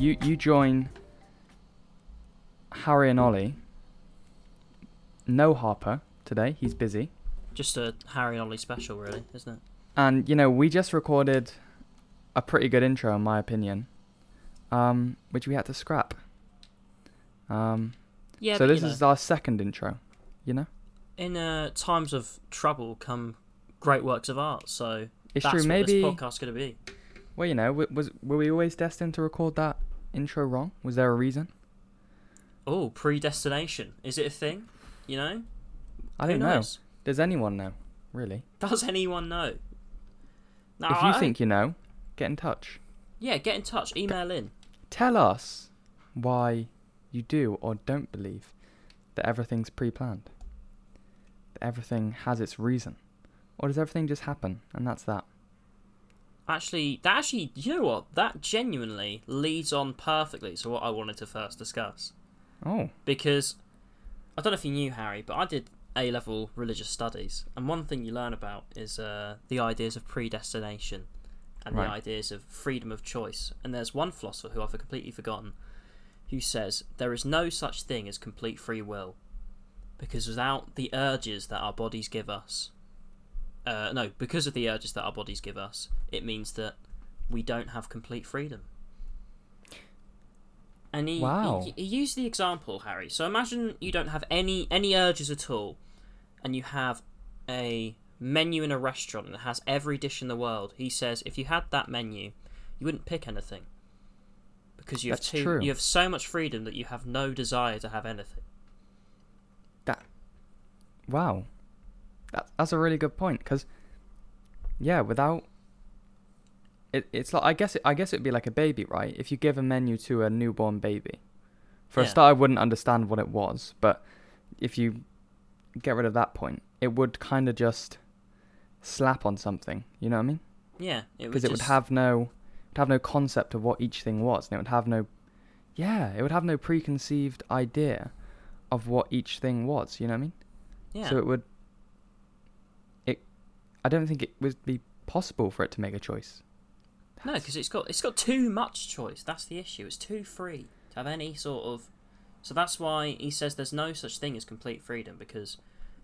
you you join Harry and Ollie. No Harper today. He's busy. Just a Harry and Ollie special, really, isn't it? And you know, we just recorded a pretty good intro, in my opinion, um, which we had to scrap. Um, Yeah. so this you is our second intro. You know, in uh, times of trouble come great works of art. So it's that's true. what Maybe this podcast's going to be. well, you know, was were we always destined to record that intro wrong? Was there a reason? Oh, predestination. Is it a thing? You know? I don't know. Does anyone know? Really? Does anyone know? Now, if you I- think you know, get in touch. Yeah, get in touch. Email in. Tell us why you do or don't believe that everything's pre-planned. That everything has its reason, or does everything just happen and that's that? Actually, that actually, you know what? That genuinely leads on perfectly to what I wanted to first discuss. Oh, Because I don't know if you knew Harry, but I did A level religious studies, and one thing you learn about is uh, the ideas of predestination and Right. the ideas of freedom of choice. And there's one philosopher who I've completely forgotten who says there is no such thing as complete free will because without the urges that our bodies give us, uh, no, because of the urges that our bodies give us, it means that we don't have complete freedom. And he, Wow. he, he used the example, Harry. So imagine you don't have any any urges at all, and you have a menu in a restaurant and it has every dish in the world. He says if you had that menu, you wouldn't pick anything because you have That's too true. you have so much freedom that you have no desire to have anything. That wow. That, that's a really good point because, yeah, without it, it's like I guess it, I guess it'd be like a baby, right? If you give a menu to a newborn baby, for a start, I wouldn't understand what it was, but if you get rid of that point, it would kind of just slap on something. You know what I mean? Yeah, it would because it would just- have no would have no concept of what each thing was and it would have no yeah it would have no preconceived idea of what each thing was you know what i mean yeah. so it would it i don't think it would be possible for it to make a choice No, because it's got it's got too much choice. That's the issue. It's too free to have any sort of. So that's why he says there's no such thing as complete freedom because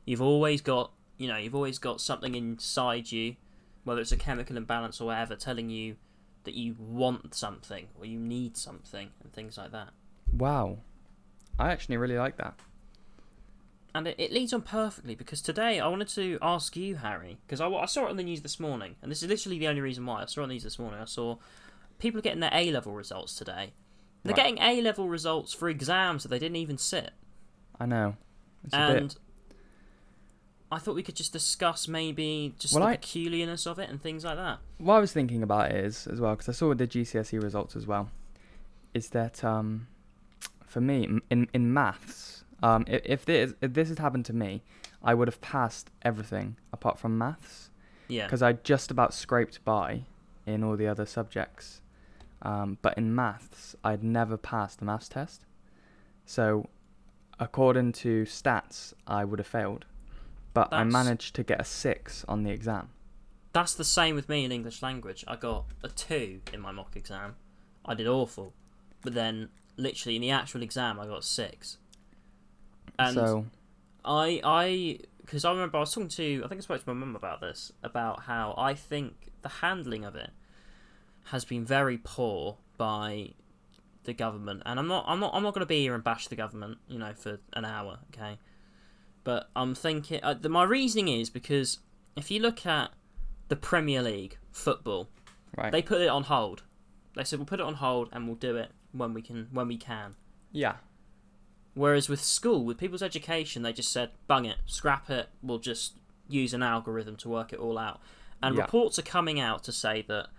you've always got you know you've always got something inside you, whether it's a chemical imbalance or whatever, telling you that you want something or you need something and things like that. wow i actually really like that And it, it leads on perfectly because today I wanted to ask you, Harry, because I, I saw it on the news this morning, and this is literally the only reason why I saw it on the news this morning. I saw people getting their A level results today. They're Right. getting A level results for exams that they didn't even sit. i know it's and bit I thought we could just discuss maybe just Well, the I- peculiarness of it and things like that. what i was thinking about is as well because i saw the gcse results as well is that um for me in in maths um if, if this if this had happened to me i would have passed everything apart from maths Yeah. because I just about scraped by in all the other subjects. Um, but in maths, I'd never passed the maths test. So, according to stats, I would have failed. But I managed to get a six on the exam. That's the same with me in English language. I got a two in my mock exam. I did awful. But then, literally, in the actual exam, I got a six. And so, I, I, because I remember I was talking to, I think I spoke to my mum about this, about how I think the handling of it has been very poor by the government. And I'm not, I'm not, I'm not going to be here and bash the government, you know, for an hour, okay? But I'm thinking, uh, the, my reasoning is because if you look at the Premier League football, right. they put it on hold. They said we'll put it on hold and we'll do it when we can, when we can. yeah. Whereas with school, with people's education, they just said, bung it, scrap it, we'll just use an algorithm to work it all out. And Yeah. reports are coming out to say that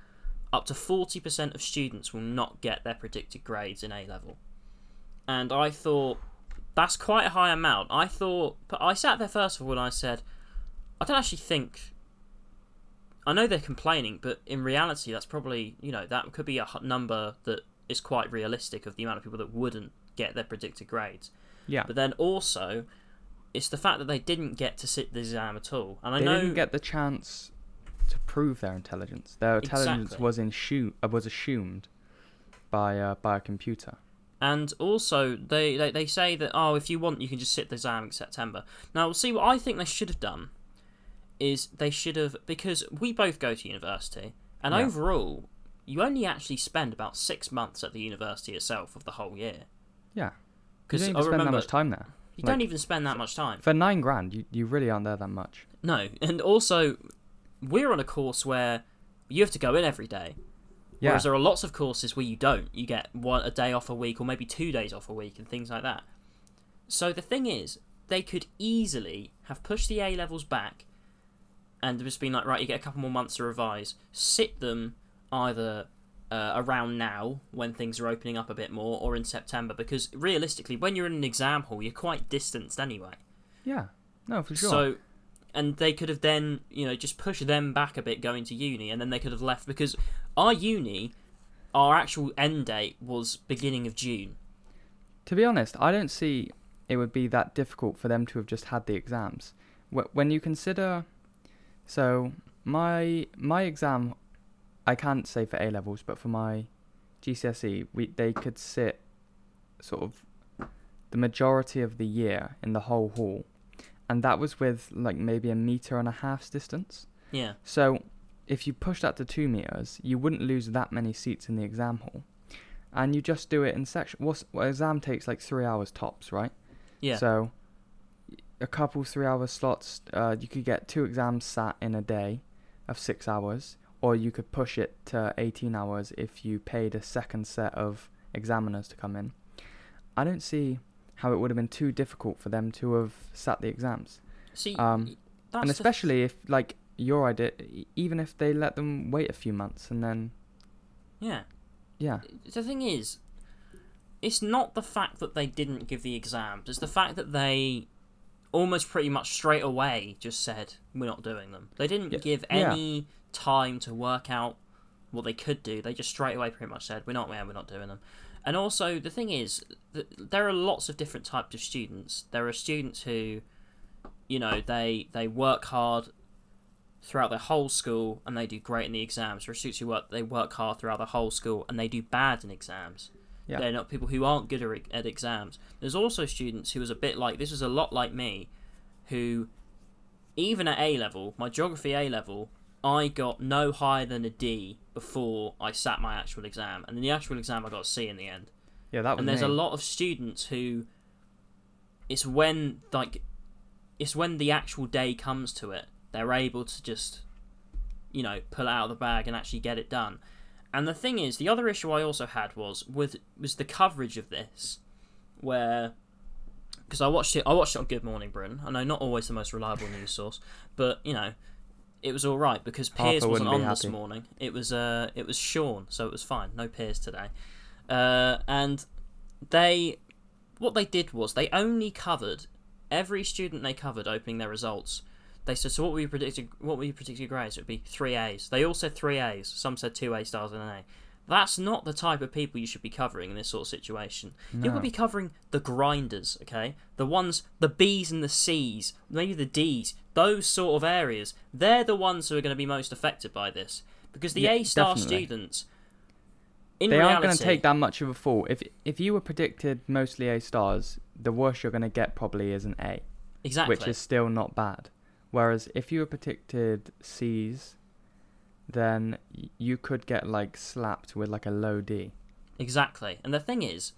up to 40% of students will not get their predicted grades in A level. And I thought, that's quite a high amount. I thought, but I sat there first of all and I said, I don't actually think. I know they're complaining, but in reality, that's probably, you know, that could be a number that is quite realistic of the amount of people that wouldn't get their predicted grades. Yeah. But then also, it's the fact that they didn't get to sit the exam at all. And I they know didn't get the chance to prove their intelligence. Their intelligence Exactly. was, insu- uh, was assumed. by uh, by a computer. And also, they, they, they say that, oh, if you want, you can just sit the exam in September. Now, see, what I think they should have done is they should have, because we both go to university, and Yeah. overall, you only actually spend about six months at the university itself of the whole year. Yeah, because you Because don't I even spend that much time there. you like- don't even spend that much time. For nine grand, you, you really aren't there that much. No, and also, we're on a course where you have to go in every day. Yeah, Whereas there are lots of courses where you don't. You get one a day off a week, or maybe two days off a week, and things like that. So the thing is, they could easily have pushed the A levels back, and just been like, right, you get a couple more months to revise. Sit them either uh, around now when things are opening up a bit more, or in September, because realistically, when you're in an exam hall, you're quite distanced anyway. yeah, no, for sure. So, and they could have then, you know, just pushed them back a bit going to uni, and then they could have left because our uni, our actual end date was beginning of June. To be honest, I don't see it would be that difficult for them to have just had the exams. When you consider, so my my exam, I can't say for A levels, but for my GCSE, we they could sit sort of the majority of the year in the whole hall, and that was with like maybe a meter and a half's distance. Yeah, So, if you push that to two meters, you wouldn't lose that many seats in the exam hall, and you just do it in section. What's what exam takes like three hours tops, right? yeah, So, a couple three hour slots. Uh, you could get two exams sat in a day, of six hours, or you could push it to eighteen hours if you paid a second set of examiners to come in. I don't see how it would have been too difficult for them to have sat the exams. See, um, and especially if like your idea even if they let them wait a few months and then yeah. yeah The thing is, it's not the fact that they didn't give the exams; it's the fact that they almost pretty much straight away just said we're not doing them. They didn't Yeah, give any time to work out what they could do. They just straight away pretty much said we're not, yeah, we're not doing them. And also, the thing is, th- there are lots of different types of students. There are students who, you know, they they work hard throughout their whole school and they do great in the exams. There are students who work they work hard throughout the whole school and they do bad in exams. Yeah. They're not people who aren't good at, at exams. There's also students who was a bit like this was a lot like me, who even at A level, my geography A level, I got no higher than a D before I sat my actual exam, and in the actual exam I got a C in the end. yeah that was And there's me. a lot of students who, it's when like, it's when the actual day comes to it, they're able to just, you know, pull it out of the bag and actually get it done. And the thing is, the other issue I also had was with was the coverage of this, where because I watched it, I watched it on Good Morning Britain. I know not always the most reliable news source, but you know, it was all right because Harper Piers wasn't on this happy. morning. It was uh, it was Sean, so it was fine. No Piers today, uh, and they what they did was they only covered every student they covered opening their results. They said, "So what were you predicted? What were you predicted grades? It would be three A's." They all said three A's. Some said two A stars and an A. That's not the type of people you should be covering in this sort of situation. You No. would be covering the grinders, okay? The ones, the B's and the C's, maybe the D's, those sort of areas. They're the ones who are going to be most affected by this because the Yeah, A star definitely. students, in they reality, aren't going to take that much of a fall if if you were predicted mostly a stars the worst you're going to get probably is an a exactly. which is still not bad whereas if you were predicted c's then you could get like slapped with like a low d Exactly. And the thing is,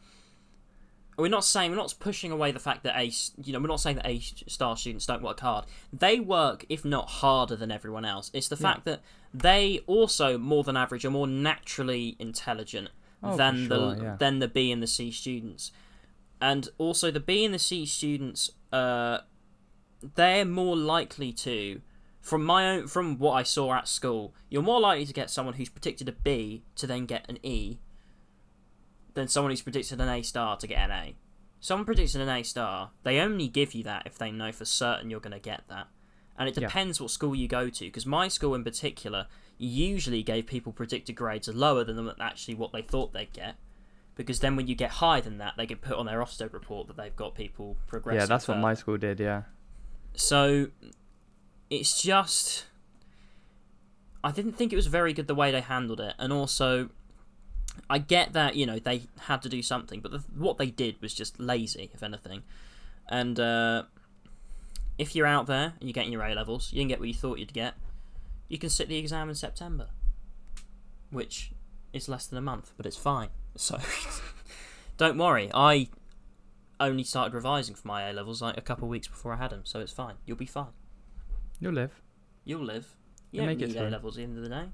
we're not saying we're not pushing away the fact that A, you know we're not saying that A star students don't work hard. They work, if not harder than everyone else. It's the Yeah. fact that they also more than average are more naturally intelligent Oh, than sure, the yeah. than the B and the C students, and also the B and the C students. Uh, they're more likely to. From my own, from what I saw at school, you're more likely to get someone who's predicted a B to then get an E than someone who's predicted an A star to get an A. Someone predicted an A star, they only give you that if they know for certain you're going to get that. And it Yeah. depends what school you go to, because my school in particular usually gave people predicted grades lower than actually what they thought they'd get. Because then when you get higher than that, they can put on their Ofsted report that they've got people progressing. yeah that's what my school did yeah So it's just I didn't think it was very good the way they handled it, and also I get that you know they had to do something, but the, what they did was just lazy, if anything. And uh, if you're out there and you're getting your A levels, you didn't get what you thought you'd get. You can sit the exam in September, which is less than a month, but it's fine. So don't worry. I only started revising for my A levels like a couple of weeks before I had them, so it's fine. You'll be fine. You'll live. You'll live. You You'll make it A through. levels at the end of the day.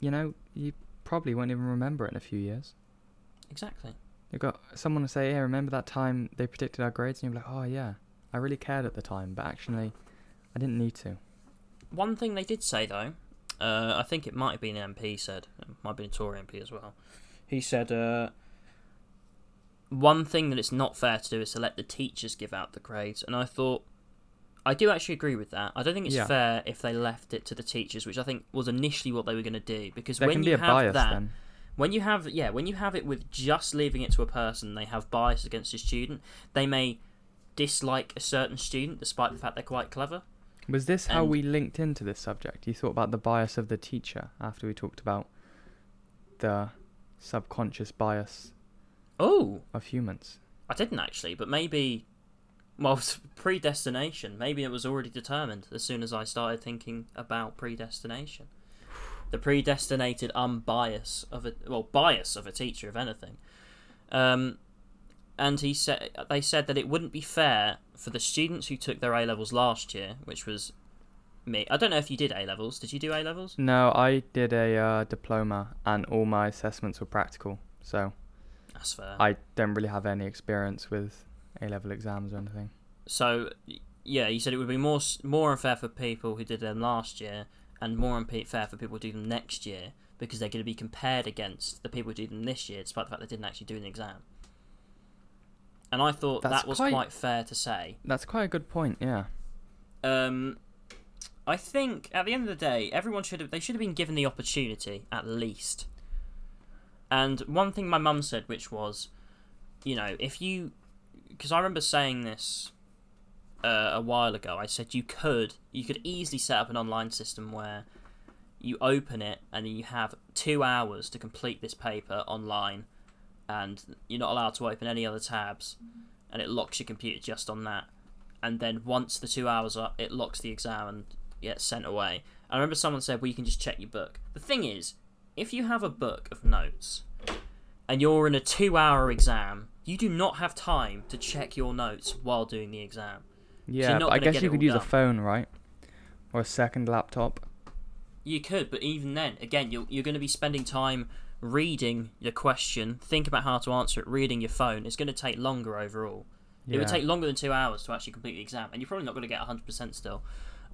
You know, you probably won't even remember it in a few years. Exactly. You've got someone to say, "Yeah, remember that time they predicted our grades?" And you're like, "Oh yeah, I really cared at the time, but actually, I didn't need to." One thing they did say though, uh, I think it might have been an MP said, it might have been a Tory MP as well. He said, uh, one thing that it's not fair to do is to let the teachers give out the grades, and I thought, I do actually agree with that. I don't think it's Yeah. fair if they left it to the teachers, which I think was initially what they were going to do, because There when you be have bias that, then. when you have yeah, when you have it with just leaving it to a person, they have bias against a student. They may dislike a certain student despite the fact they're quite clever. Was this how And- we linked into this subject? You thought about the bias of the teacher after we talked about the subconscious bias Oh, of humans. I didn't actually, but maybe, well, predestination. Maybe it was already determined as soon as I started thinking about predestination. The predestinated unbias of a well bias of a teacher, if anything. Um, and he said they said that it wouldn't be fair for the students who took their A levels last year, which was me. I don't know if you did A levels. Did you do A levels? No, I did a uh, diploma, and all my assessments were practical, so That's fair. I don't really have any experience with A-level exams or anything. So yeah, you said it would be more more unfair for people who did them last year, and more unfair for people who do them next year because they're going to be compared against the people who do them this year, despite the fact they didn't actually do an exam. And I thought That's that was quite- quite... fair to say. That's quite a good point. Yeah. Um, I think at the end of the day, everyone should have they should have been given the opportunity at least. And one thing my mum said, which was, you know, if you, because I remember saying this uh, a while ago, I said you could you could easily set up an online system where you open it and then you have two hours to complete this paper online, and you're not allowed to open any other tabs, and it locks your computer just on that and then once the two hours are up, it locks the exam and gets sent away. I remember someone said, "Well, you can just check your book." The thing is, if you have a book of notes and you're in a two-hour exam, you do not have time to check your notes while doing the exam. Yeah, I guess you could use a phone, right? Or a second laptop. You could, but even then, again, you're you're going to be spending time reading your question, think about how to answer it, reading your phone. It's going to take longer overall. Yeah. It would take longer than two hours to actually complete the exam, and you're probably not going to get 100% still.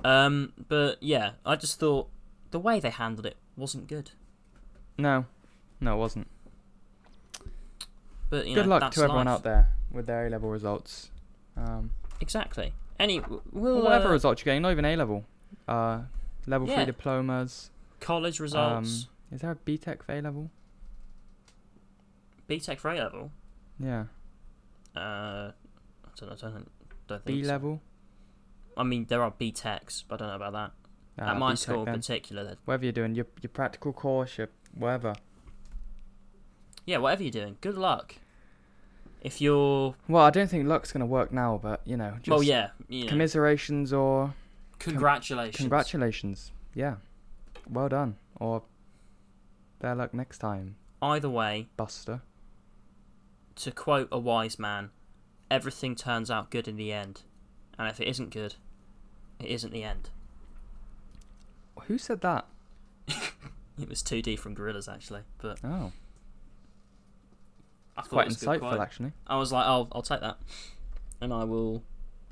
Um, but yeah, I just thought the way they handled it wasn't good. No, no, it wasn't. But you Good know, luck that's to everyone life. out there with their A-level results. Um, Exactly. Any, we'll, whatever uh, results you're getting, not even A-level. Uh, level Yeah. three diplomas. college results, Is there a BTEC for A-level? BTEC for A level. Yeah. Uh, I don't know. I don't, don't think. B-level. I mean, there are BTECs, but I don't know about that. Ah, At my BTEC school in particular, Whatever you're doing, your your practical course, your whatever. Yeah, whatever you're doing, good luck. If you're, Well, I don't think luck's gonna work now, but you know, just well, yeah, you know, commiserations or congratulations. congratulations. Yeah, well done. Or better luck next time, Either way, Buster. to quote a wise man, everything turns out good in the end, and if it isn't good, it isn't the end. Who said that? It was 2D from Gorillaz actually, but Oh, I thought quite it was insightful, actually. I was like, I'll I'll take that, and I will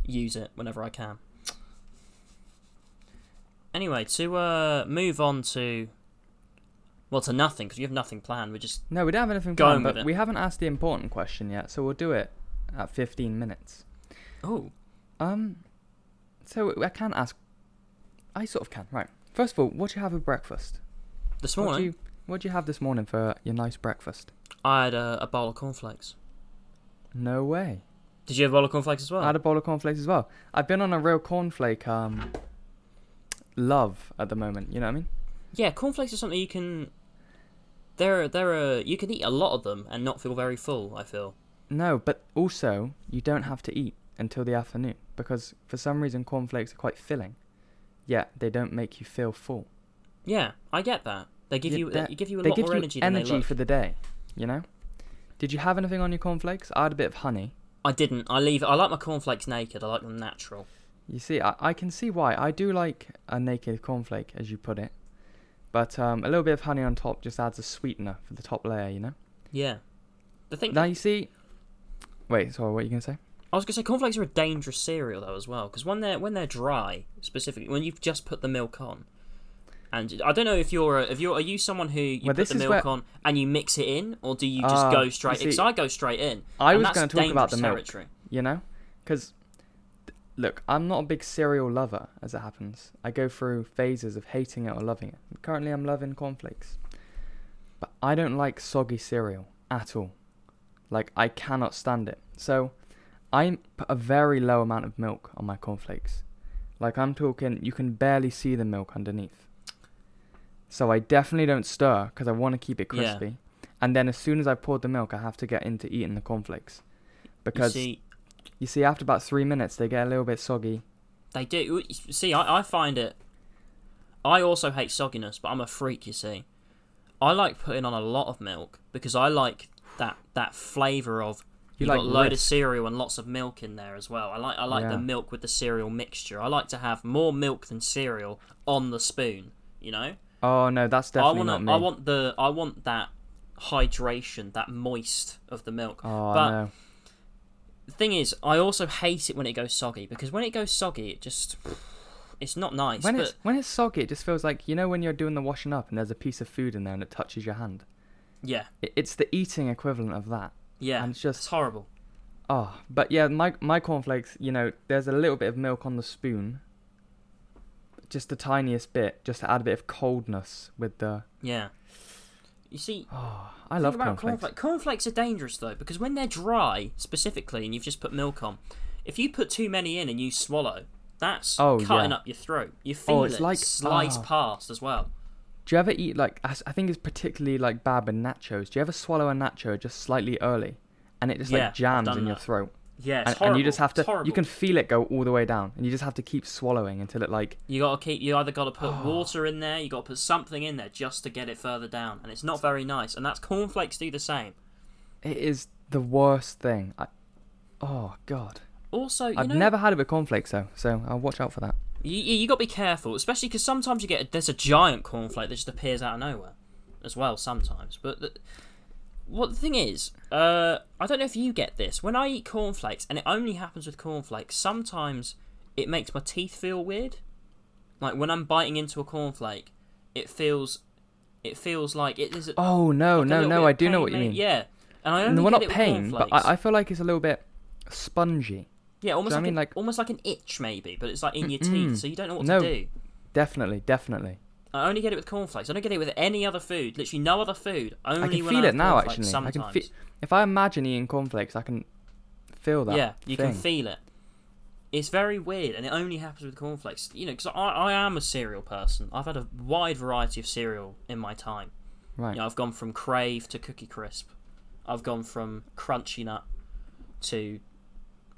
use it whenever I can. Anyway, to uh, move on to well to nothing because you have nothing planned. We're just No, we don't have anything planned, but we haven't asked the important question yet, so we'll do it at 15 minutes. oh Um, so I can ask. I sort of can. Right. First of all, what do you have for breakfast? this morning you What do you have this morning for your nice breakfast? I had a, a bowl of cornflakes. No way. Did you have a bowl of cornflakes as well? I had a bowl of cornflakes as well. I've been on a real cornflake um love at the moment. You know what I mean? Yeah, cornflakes are something you can There, there are. You can eat a lot of them and not feel very full. I feel. No, but also you don't have to eat until the afternoon because for some reason cornflakes are quite filling. Yet they don't make you feel full. Yeah, I get that. They give Yeah, you, they're- give you a they lot more you energy than energy they for the day. You know. Did you have anything on your cornflakes? I had a bit of honey. I didn't. I leave. I like my cornflakes naked. I like them natural. You see, I, I can see why. I do like a naked cornflake, as you put it. But um, a little bit of honey on top just adds a sweetener for the top layer, you know? Yeah. The thing. Now you see. Wait, sorry, what are you going to say? I was gonna say cornflakes are a dangerous cereal though as well because when they're when they're dry, specifically when you've just put the milk on, and I don't know if you're a, if you're are you someone who you Well, put the milk where- on and you mix it in, or do you just Ah, go straight? Because I go straight in. I was going to talk about the milk, territory. you know? Because, look, I'm not a big cereal lover, as it happens. I go through phases of hating it or loving it. Currently, I'm loving cornflakes. But I don't like soggy cereal at all. Like, I cannot stand it. So, I put a very low amount of milk on my cornflakes. Like, I'm talking, you can barely see the milk underneath. So, I definitely don't stir because I want to keep it Yeah. crispy. And then, as soon as I poured the milk, I have to get into eating the cornflakes. Because you see, you see, after about three minutes, they get a little bit soggy. they do. See, I, I find it. I also hate sogginess, but I'm a freak. You see, I like putting on a lot of milk because I like that that flavour of You You've like got a load of cereal and lots of milk in there as well. I like I like Yeah. the milk with the cereal mixture. I like to have more milk than cereal on the spoon. You know, Oh no, that's I definitely want not me. I want the I want that hydration, that moist of the milk. oh but no. the thing is, I also hate it when it goes soggy because when it goes soggy, it just it's not nice. When but it's when it's soggy, it just feels like you know when you're doing the washing up and there's a piece of food in there and it touches your hand. yeah, It, it's the eating equivalent of that. yeah, And it's it's just horrible. oh, but yeah, my my cornflakes. You know, there's a little bit of milk on the spoon. Just the tiniest bit, just to add a bit of coldness with the. Yeah. You see, Oh, I love about cornflakes. cornflakes. Cornflakes are dangerous though because when they're dry, specifically, and you've just put milk on, if you put too many in and you swallow, that's Oh, cutting yeah. up your throat. You feel oh, it's it like- slice ah. past as well. Do you ever eat like I think it's particularly like bab and nachos. Do you ever swallow a nacho just slightly early, and it just Yeah, like jams in your throat, Yeah, and, and you just have to you can feel it go all the way down, and you just have to keep swallowing until it like You gotta keep. You either gotta put water in there, you gotta put something in there just to get it further down, and it's not very nice. And that's cornflakes do the same. it is the worst thing. I, oh god, Also, you I've know, never had it with cornflakes though, so I'll watch out for that. You, you, you got to be careful, especially because sometimes you get a, there's a giant cornflake that just appears out of nowhere, as well. Sometimes, but the, what the thing is, uh, I don't know if you get this. When I eat cornflakes, and it only happens with cornflakes, sometimes it makes my teeth feel weird. Like when I'm biting into a cornflake, it feels, it feels like it is. a- Oh no, like no, no! I do know what you mate. mean. Yeah, and I only No, well, not pain, but. I, I feel like it's a little bit spongy. yeah, almost I like, mean, an, like- almost like an itch maybe, but it's like in your Mm-mm. teeth, so you don't know what No. to do. Definitely, definitely. I only get it with cornflakes. I don't get it with any other food. Literally no other food. Only I can when feel I it have now. cornflakes Actually, I can sometimes. feel. If I imagine eating cornflakes, I can feel that. Yeah, you can thing. feel it. It's very weird, and it only happens with cornflakes. You know, because I, I am a cereal person. I've had a wide variety of cereal in my time. Right. You know, I've gone from Krave to Cookie Crisp. I've gone from Crunchy Nut to,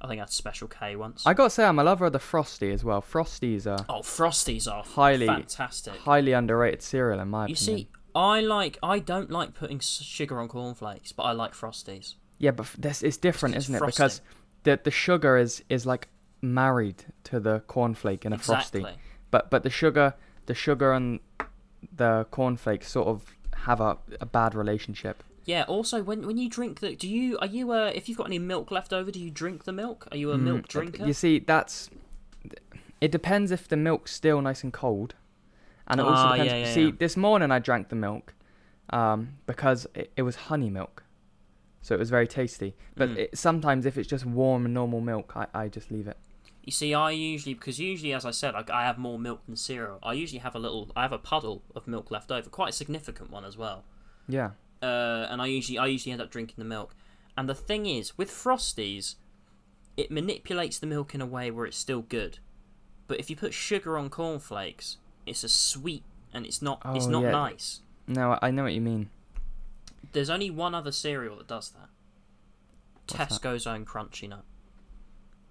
I think that's Special K once. I gotta say, I'm a lover of the frosty as well. Frosties are Oh, Frosties are Highly- fantastic. highly underrated cereal in my You opinion. You see, I like. I don't like putting sugar on cornflakes, but I like Frosties. Yeah, but this it's different, It's isn't it? frosting. Because the the sugar is is like married to the cornflake in a exactly. frosty. But but the sugar the sugar and the cornflakes sort of have a, a bad relationship. Yeah. Also, when when you drink the, do you are you uh if you've got any milk left over, do you drink the milk? Are you a Mm, milk drinker? You see, that's it depends if the milk's still nice and cold, and it also Ah, depends. yeah, yeah, see, yeah. this morning I drank the milk, um, because it, it was honey milk, so it was very tasty. But Mm. it, sometimes if it's just warm and normal milk, I, I just leave it. You see, I usually because usually, as I said, I, I have more milk than cereal. I usually have a little. I have a puddle of milk left over, quite a significant one as well. Yeah. Uh, and I usually I usually end up drinking the milk. And the thing is, with frosties, it manipulates the milk in a way where it's still good. But if you put sugar on cornflakes, it's a sweet and it's not it's Oh, not yeah. nice. No, I know what you mean. there's only one other cereal that does that. What's that? Tesco's own Crunchy Nut.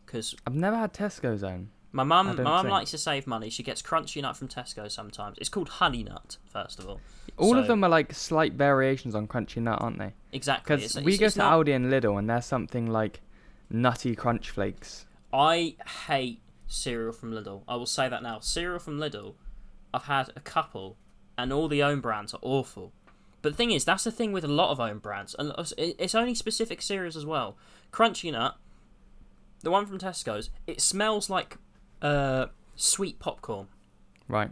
Because I've never had Tesco's own. My mum, my mum think. likes to save money. She gets Crunchy Nut from Tesco sometimes. It's called Honey Nut, first of all. All of them are like slight variations on Crunchy Nut, aren't they? Exactly. Because we it's- go it's to not- Aldi and Lidl and there's something like nutty crunch flakes. I hate cereal from Lidl. I will say that now. Cereal from Lidl, I've had a couple, and all the own brands are awful. But the thing is, that's the thing with a lot of own brands, and it's only specific cereals as well. Crunchy Nut, the one from Tesco's, it smells like uh, sweet popcorn, Right.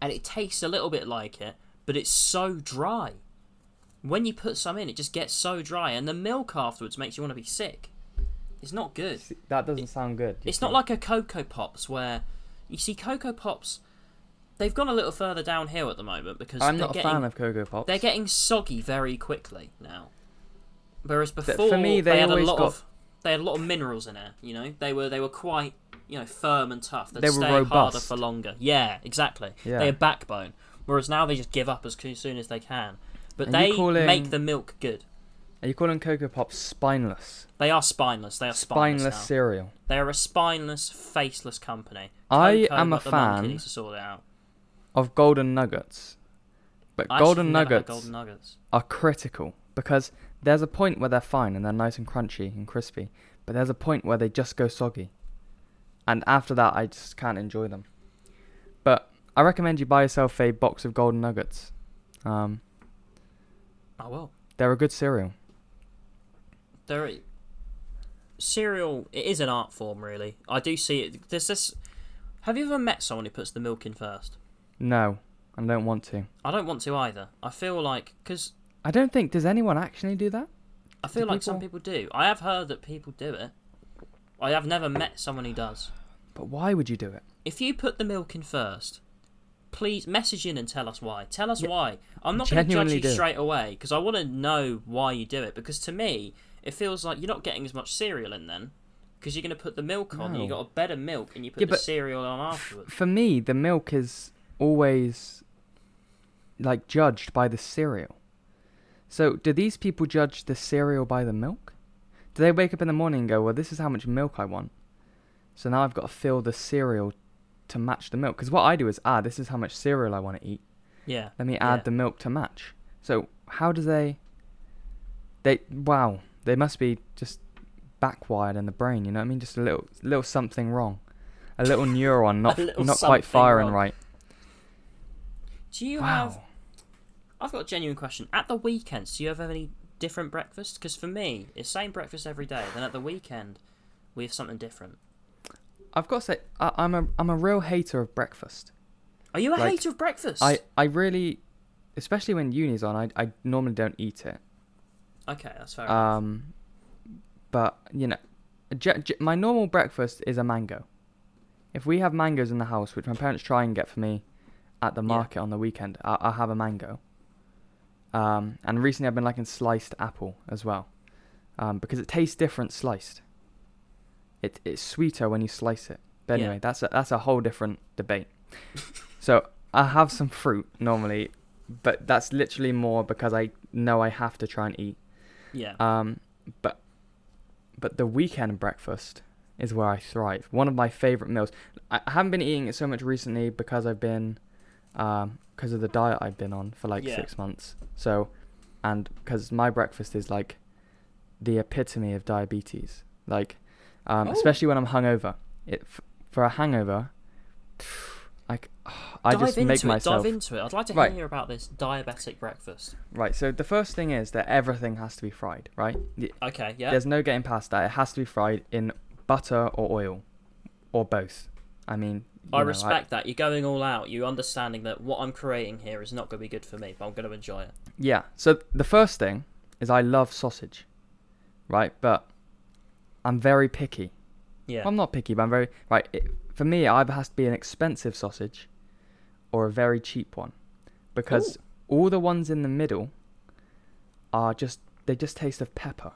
and it tastes a little bit like it, but it's so dry. When you put some in, it just gets so dry, and the milk afterwards makes you want to be sick. It's not good. That doesn't sound good. It's not like a Cocoa Pops where you see Cocoa Pops. They've gone a little further downhill at the moment because I'm they're not a getting, fan of Cocoa Pops. They're getting soggy very quickly now. Whereas before, for me, they had a lot got- of they had a lot of minerals in it. You know, they were they were quite you know firm and tough. They'd They were stay harder for longer. Yeah, exactly. Yeah. They had backbone. Whereas now they just give up as soon as they can. But Are they calling- make the milk good. Are you calling Cocoa Pops spineless? They are spineless. They are spineless, Spineless cereal. They are a spineless, faceless company. I Cocoa am a got the monkey fan to sort it out. of Golden Nuggets. But I Golden Nuggets Golden nuggets. are critical because there's a point where they're fine and they're nice and crunchy and crispy, but there's a point where they just go soggy. And after that, I just can't enjoy them. But I recommend you buy yourself a box of Golden Nuggets. Um, Oh well. they're a good cereal. There, cereal. It is an art form, really. I do see it. There's this. Have you ever met someone who puts the milk in first? No, I don't want to. I don't want to either. I feel like because I don't think does anyone actually do that. I feel Do like some people do. I have heard that people do it. I have never met someone who does. But why would you do it? If you put the milk in first, please message in and tell us why. Tell us Yeah, why. I'm not going to judge you do. straight away because I want to know why you do it. Because to me, it feels like you're not getting as much cereal in then. Because you're going to put the milk on, and you No. got a better milk, and you put Yeah, the cereal on afterwards. For me, the milk is always like judged by the cereal. So, do these people judge the cereal by the milk? Do they wake up in the morning and go, "Well, this is how much milk I want." So now I've got to fill the cereal to match the milk. Because what I do is, ah, this is how much cereal I want to eat. Yeah. Let me add Yeah. the milk to match. So how do they? They wow, they must be just backwired in the brain. You know what I mean? Just a little, little something wrong, a little neuron not little not quite firing wrong. right. Do you wow. have? I've got a genuine question. At the weekends, do you have any different breakfast? Because for me, it's same breakfast every day. Then at the weekend, we have something different. I've got to say, I, I'm a I'm a real hater of breakfast. Are you a Like, hater of breakfast? I I really, especially when uni's on, I I normally don't eat it. Okay, that's fair. enough. Um, but you know, ge- ge- my normal breakfast is a mango. If we have mangoes in the house, which my parents try and get for me at the Yeah. market on the weekend, I- I'll have a mango. Um, and recently I've been liking sliced apple as well, um, because it tastes different sliced. It it's sweeter when you slice it. But Yeah. anyway, that's a, that's a whole different debate. so I have some fruit normally, but that's literally more because I know I have to try and eat. yeah. Um, but but the weekend breakfast is where I thrive. One of my favorite meals. I haven't been eating it so much recently because I've been um because of the diet I've been on for like Yeah. six months. So and because my breakfast is like the epitome of diabetes. Like um, Oh. especially when I'm hungover. It f- for a hangover. Like I dive just make it. myself Dive into it. I'd like to Right. hear about this diabetic breakfast. right. So the first thing is that everything has to be fried. Right. Okay. Yeah. There's no getting past that. It has to be fried in butter or oil, or both. I mean, I know, respect that. You're going all out. You're understanding that what I'm creating here is not going to be good for me, but I'm going to enjoy it. yeah. So the first thing is I love sausage, right? But I'm very picky. Yeah. I'm not picky, but I'm very right. It, for me, it either has to be an expensive sausage, or a very cheap one, because all the ones in the middle are just they just taste of pepper.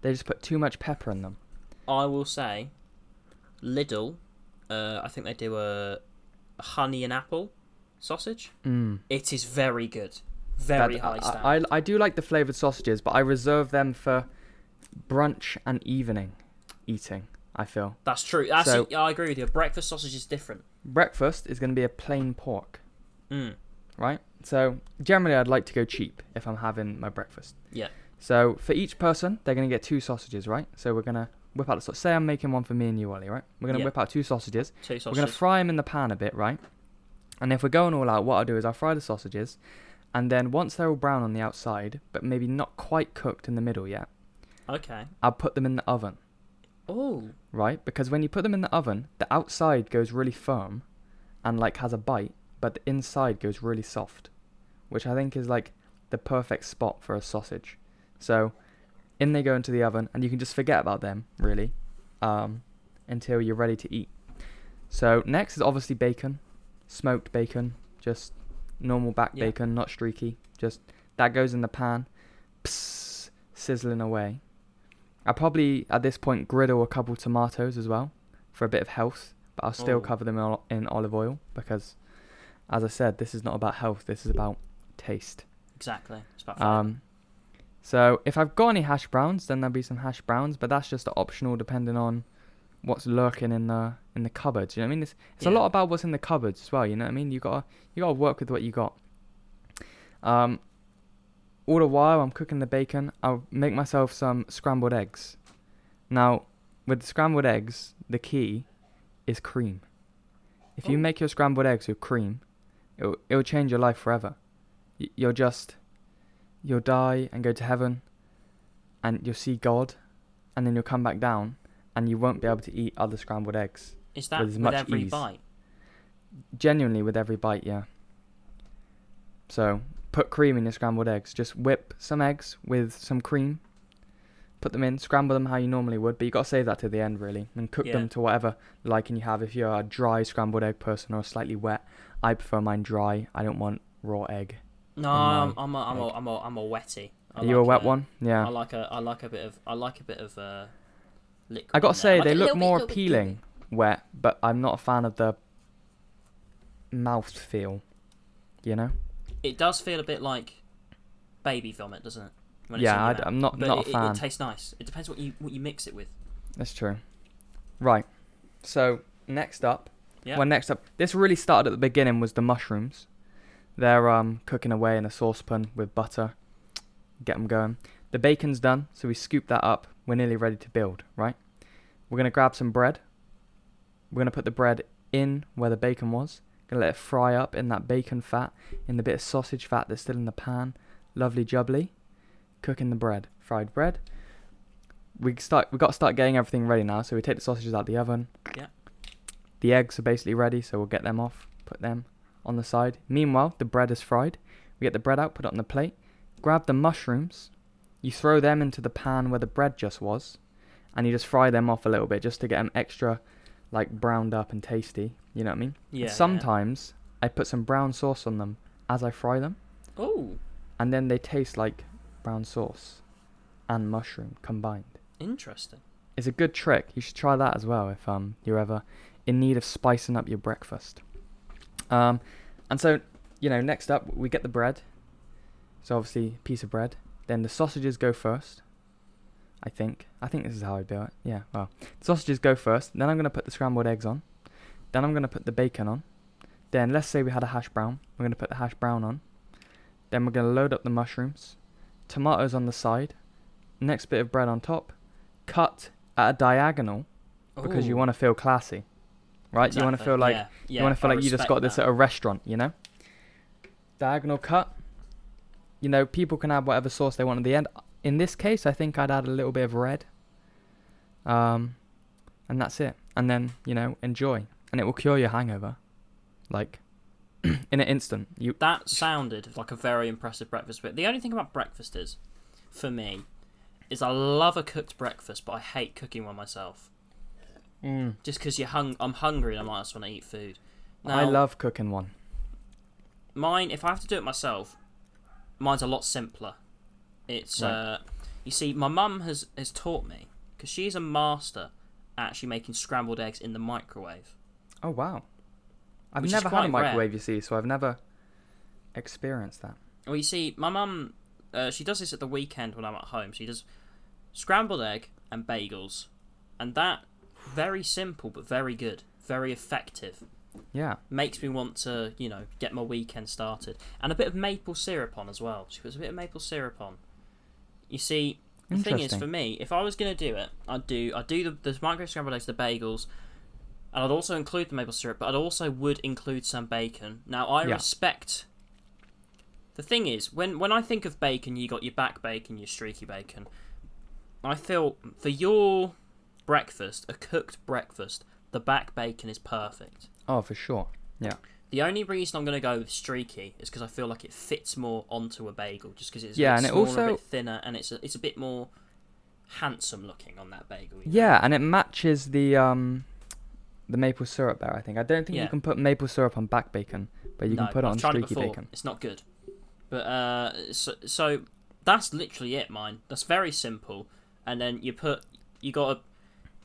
They just put too much pepper in them. I will say, Lidl. Uh, I think they do a honey and apple sausage. Mm. It is very good, very that- high I- standard. I, I do like the flavored sausages, but I reserve them for brunch and evening eating. I feel That's true. That's So- I agree with you. Breakfast sausage is different. breakfast is going to be a plain pork, Mm. right? So generally, I'd like to go cheap if I'm having my breakfast. Yeah. So for each person, they're going to get two sausages, right? So we're going to whip out the sauce. Say I'm making one for me and you, Ollie, right? We're going to Yeah. whip out two sausages. Two sausages. We're going to fry them in the pan a bit, right? And if we're going all out, what I'll do is I'll fry the sausages, and then once they're all brown on the outside, but maybe not quite cooked in the middle yet, okay. I'll put them in the oven, Oh. right? Because when you put them in the oven, the outside goes really firm and like has a bite, but the inside goes really soft, which I think is like the perfect spot for a sausage. So in they go into the oven, and you can just forget about them really um, until you're ready to eat. So next is obviously bacon, smoked bacon, just normal back Yeah. bacon, not streaky. Just that goes in the pan, psst, sizzling away. I probably at this point griddle a couple tomatoes as well for a bit of health, but I'll still Oh. cover them in, in olive oil because, as I said, this is not about health. This is about taste. Exactly. It's about. Um, so if I've got any hash browns, then there'll be some hash browns, but that's just optional depending on what's lurking in the in the cupboards. You know what I mean? It's it's a lot about what's in the cupboards as well. You know what I mean? You gotta you gotta work with what you got. Um, all the while I'm cooking the bacon, I'll make myself some scrambled eggs. Now, with the scrambled eggs, the key is cream. If you Oh. make your scrambled eggs with cream, it'll, it'll change your life forever. Y- You'll just, you'll die and go to heaven, and you'll see God, and then you'll come back down, and you won't be able to eat other scrambled eggs. is that with with, as much every ease. bite? Genuinely, with every bite, yeah. So, put cream in your scrambled eggs. Just whip some eggs with some cream, put them in, scramble them how you normally would, but you got to save that to the end, really, and cook Yeah. them to whatever liking you have. If you're a dry scrambled egg person or slightly wet, I prefer mine dry. I don't want raw egg. No, I'm, I'm, a, I'm, a. I'm, a, I'm a wetty. I Are you a wet one? Yeah. I like a I like a bit of I like a bit of uh, liquid. I gotta say Like they look more bit appealing wet, but I'm not a fan of the mouth feel. You know? It does feel a bit like baby vomit, doesn't it? Yeah, mouth. I'm not- But not a it, it- It, tastes nice. It depends what you what you mix it with. That's true. Right. So next up, Yeah. well, next up, this really started at the beginning was the mushrooms. They're um cooking away in a saucepan with butter. Get them going. The bacon's done, so we scoop that up. We're nearly ready to build. Right. We're gonna grab some bread. We're gonna put the bread in where the bacon was. Gonna let it fry up in that bacon fat, in the bit of sausage fat that's still in the pan. Lovely jubbly. Cooking the bread, fried bread. We start. We got to start getting everything ready now. So we take the sausages out the oven. Yeah. The eggs are basically ready, so we'll get them off. Put them on the side. Meanwhile, the bread is fried. We get the bread out, put it on the plate. Grab the mushrooms. You throw them into the pan where the bread just was, and you just fry them off a little bit just to get them extra, like browned up and tasty. You know what I mean? Yeah. Sometimes I put some brown sauce on them as I fry them, Oh, and then they taste like brown sauce and mushroom combined. interesting. It's a good trick. You should try that as well if um you're ever in need of spicing up your breakfast. Um, and so you know, next up we get the bread. So obviously piece of bread. Then the sausages go first. I think. I think this is how I do it. Yeah. Well, the sausages go first. Then I'm gonna put the scrambled eggs on. Then I'm gonna put the bacon on. Then let's say we had a hash brown. We're gonna put the hash brown on. Then we're gonna load up the mushrooms. Tomatoes on the side. Next bit of bread on top. Cut at a diagonal because you want to feel classy, right? You want to feel like Yeah, you want to feel I like you just got this that. at a restaurant, you know? Diagonal cut. You know, people can add whatever sauce they want at the end. In this case, I think I'd add a little bit of red. Um, and that's it. And then you know, enjoy, and it will cure your hangover, like in an instant. You That sounded like a very impressive breakfast. But the only thing about breakfast is, for me, is I love a cooked breakfast, but I hate cooking one myself. Mm. Just because you're hung, I'm hungry and I might just want to eat food. I love cooking one. mine. If I have to do it myself, mine's a lot simpler. It's Right. uh, you see, my mum has has taught me because she's a master at actually making scrambled eggs in the microwave. Oh wow, I've never had quite a rare. microwave. You see, so I've never experienced that. Well, you see, my mum, uh, she does this at the weekend when I'm at home. She does scrambled egg and bagels, and that very simple but very good, very effective. Yeah. Makes me want to, you know, get my weekend started, and a bit of maple syrup on as well. She puts a bit of maple syrup on. You see, the thing is, for me, if I was going to do it, I'd do I'd do the, the microwave scrambled eggs, the bagels, and I'd also include the maple syrup, but I'd also would include some bacon. Now I Yeah. respect. The thing is, when when I think of bacon, you got your back bacon, your streaky bacon. I feel for your breakfast, a cooked breakfast, the back bacon is perfect. Oh, for sure. Yeah. The only reason I'm going to go with streaky is because I feel like it fits more onto a bagel, just because it's Yeah, a and bit it also- a bit thinner, and it's a, it's a bit more handsome looking on that bagel. you know? Yeah, and it matches the um the maple syrup there. I think. I don't think Yeah. you can put maple syrup on back bacon, but you no, can put it I've on tried it streaky bacon. It's not good. But uh, so, so that's literally it, mine. That's very simple. And then you put you got to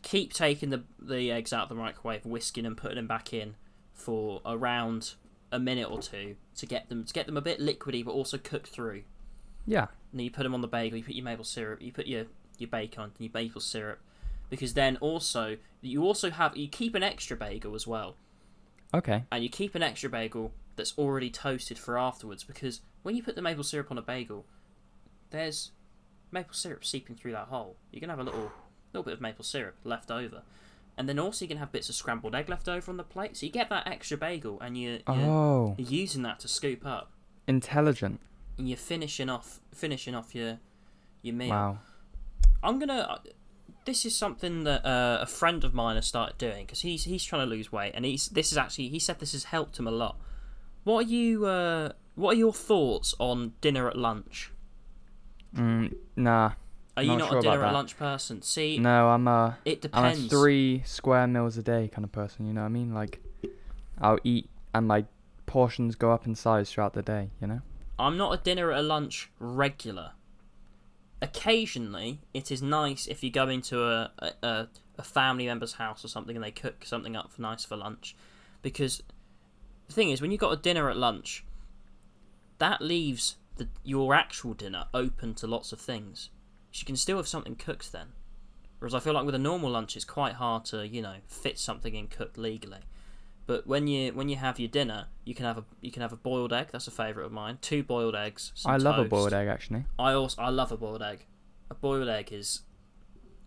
keep taking the the eggs out of the microwave, whisking and putting them back in for around a minute or two to get them to get them a bit liquidy, but also cooked through. Yeah. And then you put them on the bagel. You put your maple syrup. You put your your bacon on your maple syrup, because then also you also have you keep an extra bagel as well Okay. and you keep an extra bagel that's already toasted for afterwards because when you put the maple syrup on a bagel, there's maple syrup seeping through that hole. You can have a little little bit of maple syrup left over, and then also you can have bits of scrambled egg left over on the plate. So you get that extra bagel, and you you're, Oh, you're using that to scoop up, intelligent. and you're finishing off finishing off your your meal. Wow. I'm gonna. uh, This is something that uh, a friend of mine has started doing because he's he's trying to lose weight, and he's this is actually he said this has helped him a lot. What are you? Uh, what are your thoughts on dinner at lunch? Mm, nah. Are you Not not sure a dinner at lunch person? See, No, I'm a it I'm a depends. three square meals a day kind of person. You know what I mean? Like, I'll eat and my portions go up in size throughout the day. You know? I'm not a dinner at a lunch regular. Occasionally, it is nice if you go into a, a, a, a family member's house or something and they cook something up for nice for lunch. Because the thing is, when you've got a dinner at lunch, that leaves the, your actual dinner open to lots of things. You can still have something cooked then. Whereas I feel like with a normal lunch, it's quite hard to you know fit something in cooked legally. But when you when you have your dinner, you can have a you can have a boiled egg. That's a favourite of mine. Two boiled eggs. I love a boiled egg actually. I also I love a boiled egg. A boiled egg is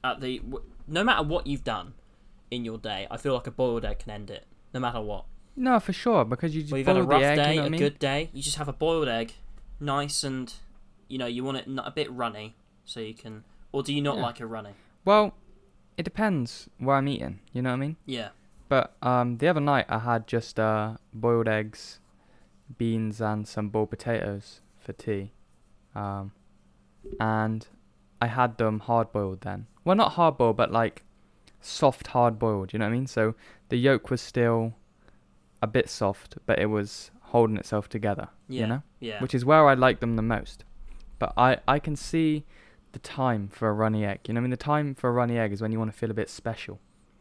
at the w- no matter what you've done in your day, I feel like a boiled egg can end it. No matter what. No, for sure because you just Well, you've had a rough egg. day, you know what a I mean? good day. You just have a boiled egg, nice and you know you want it not a bit runny, so you can. Or do you not Yeah. like it runny? Well, it depends where I'm eating. You know what I mean? Yeah. But um, the other night I had just uh, boiled eggs, beans, and some boiled potatoes for tea, um, and I had them hard boiled then. Well, not hard boiled, but like soft hard boiled. You know what I mean? So the yolk was still a bit soft, but it was holding itself together. Yeah. You know, Yeah. which is where I like them the most. But I I can see the time for a runny egg. You know, what I mean, the time for a runny egg is when you want to feel a bit special.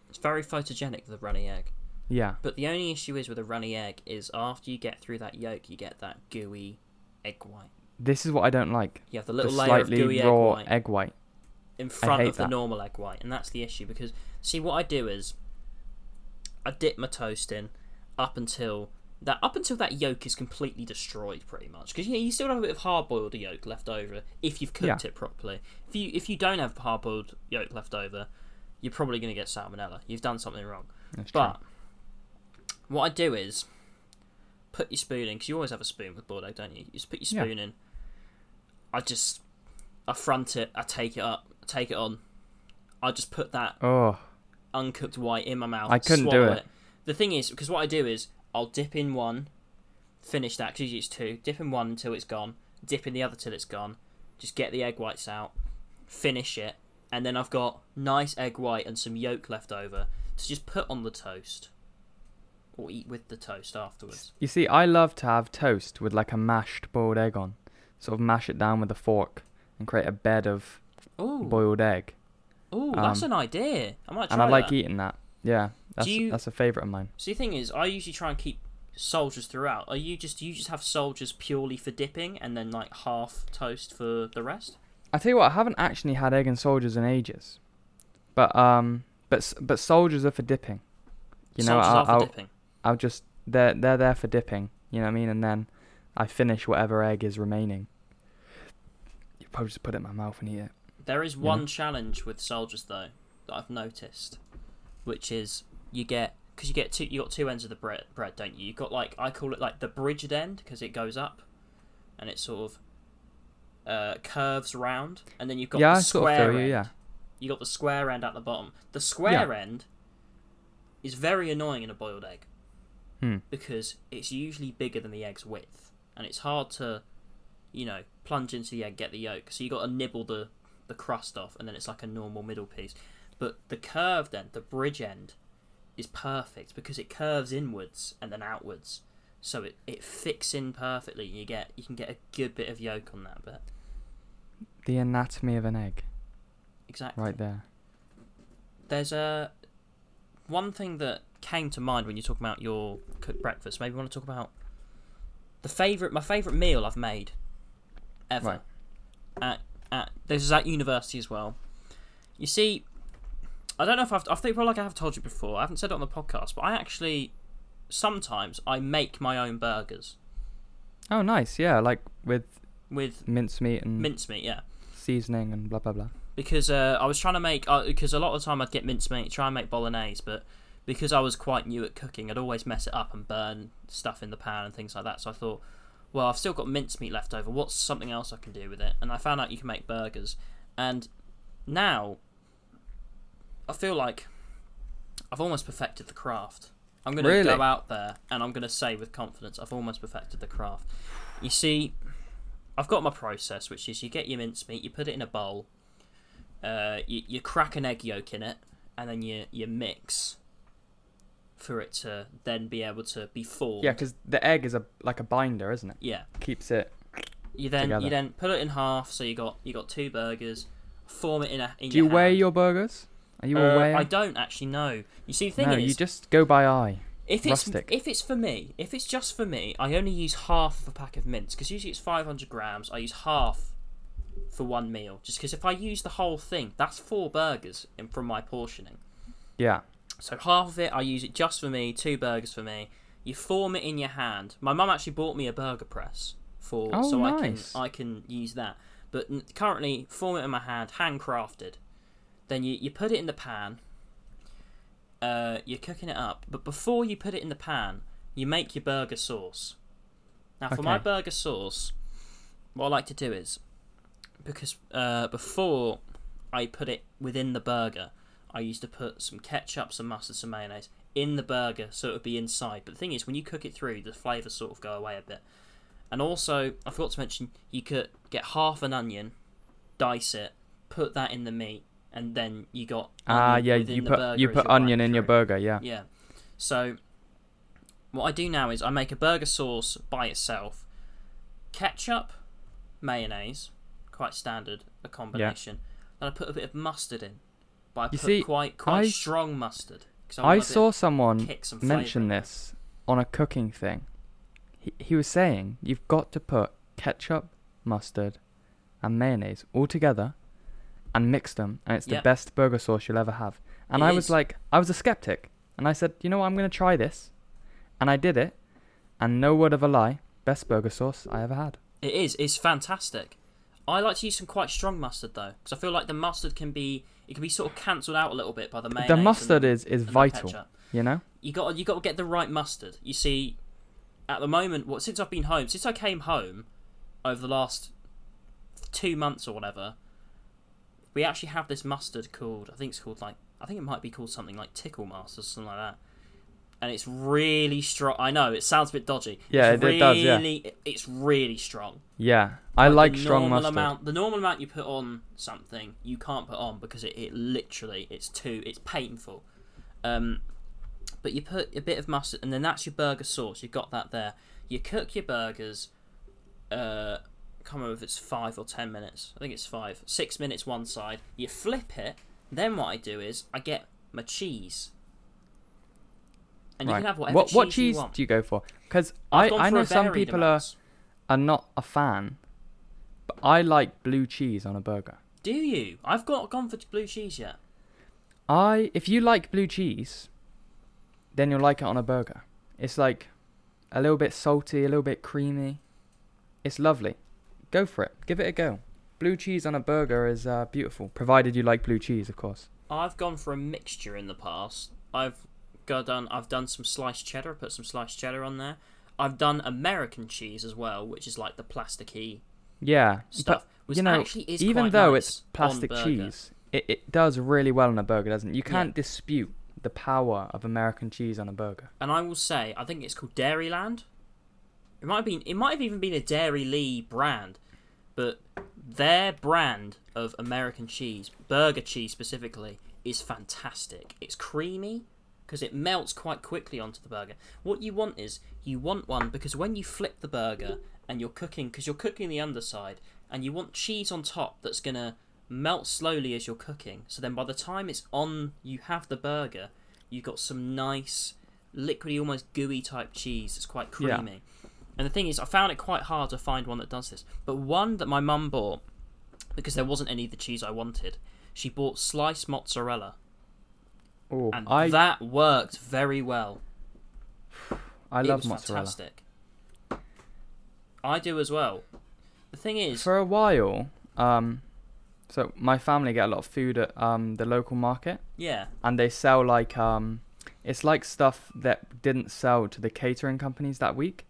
It's very photogenic the runny egg. Yeah. But the only issue is with a runny egg is after you get through that yolk, you get that gooey egg white. This is what I don't like. You have the The little layer of slightly gooey egg raw white. egg white. in front of the that. normal egg white, and that's the issue. Because see, what I do is I dip my toast in up until that up until that yolk is completely destroyed, pretty much. Because you know, you still have a bit of hard boiled yolk left over if you've cooked it properly. If you if you don't have hard boiled yolk left over, you're probably going to get salmonella. You've done something wrong. That's true. But what I do is put your spoon in because you always have a spoon with boiled egg, don't you? You just put your Yeah. spoon in. I just I front it. I take it up. I take it on. I just put that Oh, uncooked white in my mouth. I couldn't do swallow it. The thing is, because what I do is I'll dip in one, finish that because usually it's two. Dip in one until it's gone. Dip in the other till it's gone. Just get the egg whites out, finish it, and then I've got nice egg white and some yolk left over to just put on the toast, or eat with the toast afterwards. you see, I love to have toast with like a mashed boiled egg on. Sort of mash it down with a fork and create a bed of Oh, boiled egg. oh, that's um, an idea. I might try And I like that. e- eating that. Yeah, that's you- that's a favorite of mine. See, the thing is, I usually try and keep soldiers throughout. Are you just you just have soldiers purely for dipping and then like half toast for the rest? I tell you what, I haven't actually had egg and soldiers in ages, but um, but but soldiers are for dipping. You know, soldiers I'll, are for I'll, dipping. I'll just they're they're there for dipping. You know what I mean? And then I finish whatever egg is remaining. You probably just put it in my mouth and eat it. There is Yeah. one challenge with soldiers though that I've noticed, which is you get because you get two you got two ends of the bread bread don't you? You got like I call it like the bridged end because it goes up, and it sort of uh, curves round, and then you've got yeah, the I sort square of end. you. Yeah. You got the square end at the bottom. The square end is very annoying in a boiled egg Hmm. because it's usually bigger than the egg's width, and it's hard to, you know, plunge into the egg, get the yolk. So you got to nibble the the crust off, and then it's like a normal middle piece. But the curved end, the bridge end, is perfect because it curves inwards and then outwards, so it, it fits in perfectly. You get you can get a good bit of yolk on that bit. The anatomy of an egg, Exactly. right there. There's a one thing that came to mind when you talk about your cooked breakfast. Maybe you want to talk about the favorite, my favorite meal I've made ever. Right. At at this is at university as well. You see, I don't know if I've I think like I have told you before. I haven't said it on the podcast, but I actually sometimes I make my own burgers Oh, nice. Yeah, like with with mincemeat and mincemeat. Yeah. seasoning and blah blah blah. because uh, I was trying to make because a lot of the time I'd get mincemeat, try and make bolognese, but because I was quite new at cooking, I'd always mess it up and burn stuff in the pan and things like that. So I thought, well, I've still got mincemeat left over. What's something else I can do with it? And I found out you can make burgers, and now I feel like I've almost perfected the craft. I'm going to Really? go out there and I'm going to say with confidence, I've almost perfected the craft. You see, I've got my process, which is you get your mincemeat, you put it in a bowl, uh, you, you crack an egg yolk in it, and then you, you mix for it to then be able to be formed. Yeah, because the egg is a like a binder, isn't it? Yeah. Keeps it. You then Together. you then put it in half, so you got you got two burgers. Form it in a. In Do you your weigh your burgers? Are you Uh, a weigher? I don't actually know. You see, the thing no, is, you just go by eye. if it's rustic. if it's for me, if it's just for me, I only use half of a pack of mints because usually it's 500 grams. I use half for one meal, just because if I use the whole thing, that's four burgers in, from my portioning. Yeah. So half of it, I use it just for me. Two burgers for me. You form it in your hand. My mum actually bought me a burger press for Oh, so nice. I can I can use that. But currently, form it in my hand, handcrafted. Then you, you put it in the pan. Uh, you're cooking it up, but before you put it in the pan, you make your burger sauce. Now, for my burger sauce, what I like to do is because uh, before I put it within the burger, I used to put some ketchup, some mustard, some mayonnaise in the burger so it would be inside. But the thing is, when you cook it through, the flavours sort of go away a bit. And also, I forgot to mention, you could get half an onion, dice it, put that in the meat, and then you got Ah, onion yeah. You put you put onion in your burger. Yeah. Yeah. So what I do now is I make a burger sauce by itself, ketchup, mayonnaise, quite standard a combination. Then I put a bit of mustard in, but I You put see, quite quite I- strong mustard. I bit saw someone some mention this on a cooking thing. He he was saying you've got to put ketchup, mustard, and mayonnaise all together, and mix them, and it's the Yep. best burger sauce you'll ever have. And It I was is. like, I was a skeptic, and I said, you know what, I'm gonna try this, and I did it, and no word of a lie, best burger sauce I ever had. It is. It's fantastic. I like to use some quite strong mustard though, because I feel like the mustard can be it can be sort of cancelled out a little bit by the mayonnaise. the and mustard is is and the vital, ketchup. you know. you got you got to get the right mustard. You see, at the moment, what since I've been home, since I came home over the last two months or whatever, we actually have this mustard called I think it's called like I think it might be called something like Tickle Masters, something like that. And it's really strong. I know it sounds a bit dodgy. Yeah, it's it- it does, yeah. really, It's really strong. Yeah, I like the strong normal mustard. Amount, the normal amount you put on something, you can't put on because it, it literally it's too it's painful. Um, but you put a bit of mustard, and then that's your burger sauce. You've got that there. You cook your burgers. Uh, I can't remember if it's five or ten minutes. I think it's five. Six minutes one side. You flip it. Then what I do is I get my cheese. and you can have whatever what cheese, what cheese you want. do you go for? Because I I know some people are are not a fan, but I like blue cheese on a burger. Do you? I've got gone for blue cheese yet. I if you like blue cheese, then you'll like it on a burger. It's like a little bit salty, a little bit creamy. It's lovely. Go for it. Give it a go. Blue cheese on a burger is uh, beautiful, provided you like blue cheese, of course. I've gone for a mixture in the past. I've got done. I've done some sliced cheddar. Put some sliced cheddar on there. I've done American cheese as well, which is like the plasticky Yeah, stuff. which you know, actually is even though nice it's plastic cheese, it, it does really well on a burger, doesn't it? You can't dispute the power of American cheese on a burger. And I will say, I think it's called Dairyland. It might have been. It might have even been a Dairylea brand, but their brand of American cheese, burger cheese specifically, is fantastic. It's creamy because it melts quite quickly onto the burger. What you want is you want one because when you flip the burger and you're cooking, because you're cooking the underside, and you want cheese on top that's gonna melt slowly as you're cooking. So then by the time it's on, you have the burger, you've got some nice liquidy, almost gooey type cheese. It's quite Yeah. And the thing is, I found it quite hard to find one that does this. But one that my mum bought, because there wasn't any of the cheese I wanted, she bought sliced mozzarella, Oh, and I that worked very well. I love mozzarella. fantastic. I do as well. The thing is, For a while, um, so my family get a lot of food at um the local market, yeah, and they sell like um, it's like stuff that didn't sell to the catering companies that week.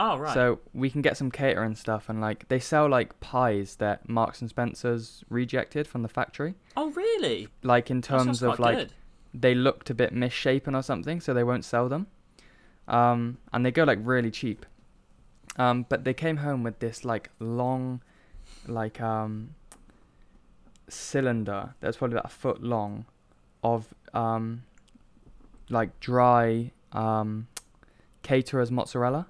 Oh right, So we can get some catering stuff, and like they sell like pies that Marks and Spencers rejected from the factory. oh really? Like in terms of like good. they looked a bit misshapen or something, so they won't sell them. Um, and they go like really cheap. Um, but they came home with this like long, like um, cylinder that's probably about a foot long, of um, like dry um, caterer's mozzarella,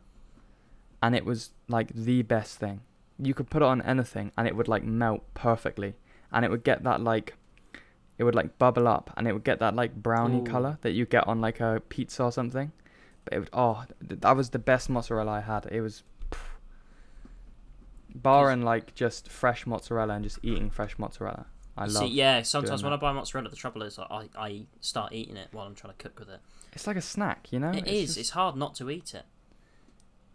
and it was like the best thing. You could put it on anything, and it would like melt perfectly, and it would get that like it would like bubble up and it would get that like brownie Ooh. color that you get on like a pizza or something. But it would oh th- that was the best mozzarella I had. It was barring like just fresh mozzarella and just eating fresh mozzarella. I love. See, yeah, sometimes when I buy mozzarella, the trouble is I, I start eating it while I'm trying to cook with it. It's like a snack, you know. It it's is. just- It's hard not to eat it.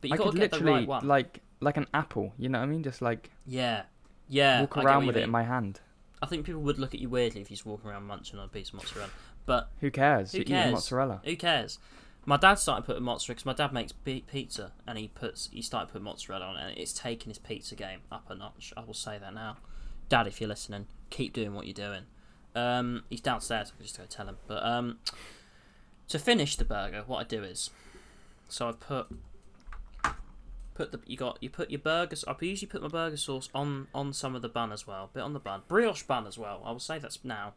But you I could to get the literally right like like an apple. You know what I mean? Just like yeah, yeah. walk around with it in my hand. I think people would look at you weirdly if you just walk around munching on a piece of mozzarella. But Who cares? Who eating cares? mozzarella. who cares? My dad started putting mozzarella because my dad makes pizza, and he puts he started putting mozzarella on it, and it's taken his pizza game up a notch. I will say that now, Dad, if you're listening, keep doing what you're doing. Um, he's downstairs. I can just go tell him. But um, to finish the burger, what I do is, so I've put put the you got you put your burgers. I usually put my burger sauce on on some of the bun as well, bit on the bun, brioche bun as well. I will say that's now.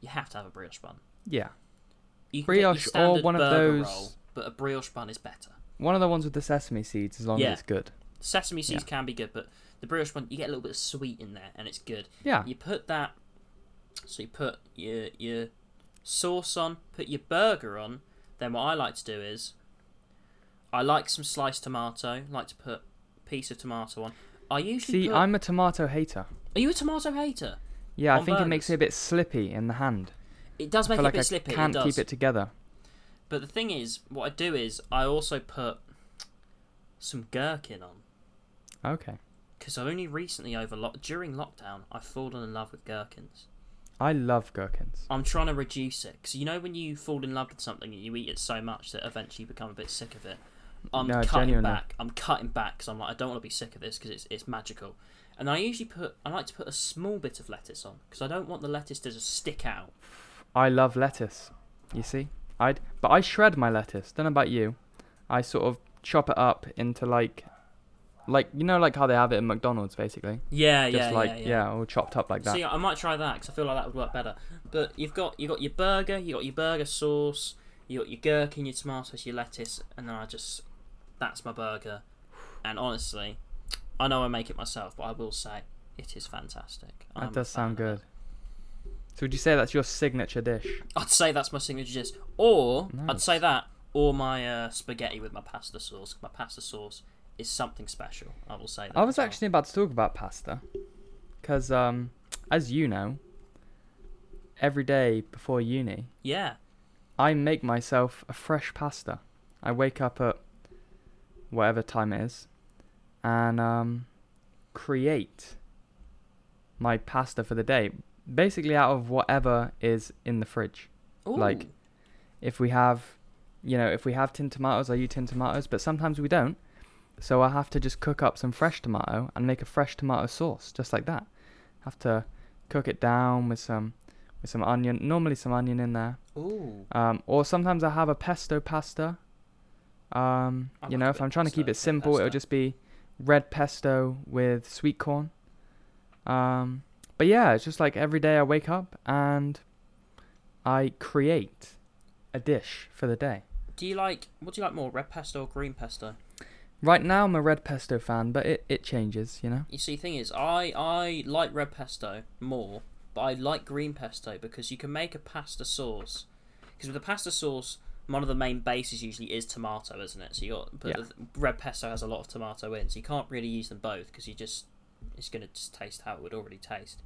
You have to have a brioche bun. Yeah, You can Brioche or get your standard one of those- roll, but a brioche bun is better. one of the ones with the sesame seeds, as long Yeah. as it's good. Sesame seeds Yeah. can be good, but the brioche bun you get a little bit of sweet in there, and it's good. Yeah, You put that, so you put your your sauce on, put your burger on. Then what I like to do is, I like some sliced tomato. Like to put a piece of tomato on. I usually See, put, I'm a tomato hater. Are you a tomato hater? Yeah, I think it makes burgers. it a bit slippy in the hand. It does make it a like bit I slippy. can't it does. keep it together. But the thing is, what I do is I also put some gherkin on. Okay. Because only recently, over lock during lockdown, I've fallen in love with gherkins. I love gherkins. I'm trying to reduce it because you know when you fall in love with something and you eat it so much that eventually you become a bit sick of it. I'm No, cutting genuinely. back. I'm cutting back because I'm like I don't want to be sick of this because it's it's magical. And I usually put I like to put a small bit of lettuce on because I don't want the lettuce to just stick out. I love lettuce. You see, I'd but I shred my lettuce. Don't know about you. I sort of chop it up into like, like you know, like how they have it in McDonald's, basically. Yeah, Just yeah, like yeah, yeah. all chopped up like that. See, I might try that because I feel like that would work better. But you've got you got your burger, you got your burger sauce, you got your gherkin, your tomatoes, your lettuce, and then I just that's my burger. And honestly, I know I make it myself, but I will say it is fantastic. I'm that does sound good. So would you say that's your signature dish? I'd say that's my signature dish, or I'd say that, or my uh, spaghetti with my pasta sauce. My pasta sauce is something special. I will say that. I was well. actually about to talk about pasta, because um, as you know, every day before uni, yeah. I make myself a fresh pasta. I wake up at whatever time it is, and um, create my pasta for the day, basically out of whatever is in the fridge. Like- if we have you know if we have tin tomatoes i use tin tomatoes but sometimes we don't so i have to just cook up some fresh tomato and make a fresh tomato sauce just like that have to cook it down with some with some onion normally some onion in there Ooh. um, or sometimes i have a pesto pasta um, you know if i'm trying to keep it simple it'll just be red pesto with sweet corn um, but yeah it's just like every day i wake up and i create a dish for the day Do you like what do you like more, red pesto or green pesto? Right now, I'm a red pesto fan, but it, it changes, you know. You see, thing is, I I like red pesto more, but I like green pesto because you can make a pasta sauce. Because with the pasta sauce, one of the main bases usually is tomato, isn't it? So you got, but Yeah. red pesto has a lot of tomato in, so you can't really use them both because you just it's gonna just taste how it would already taste.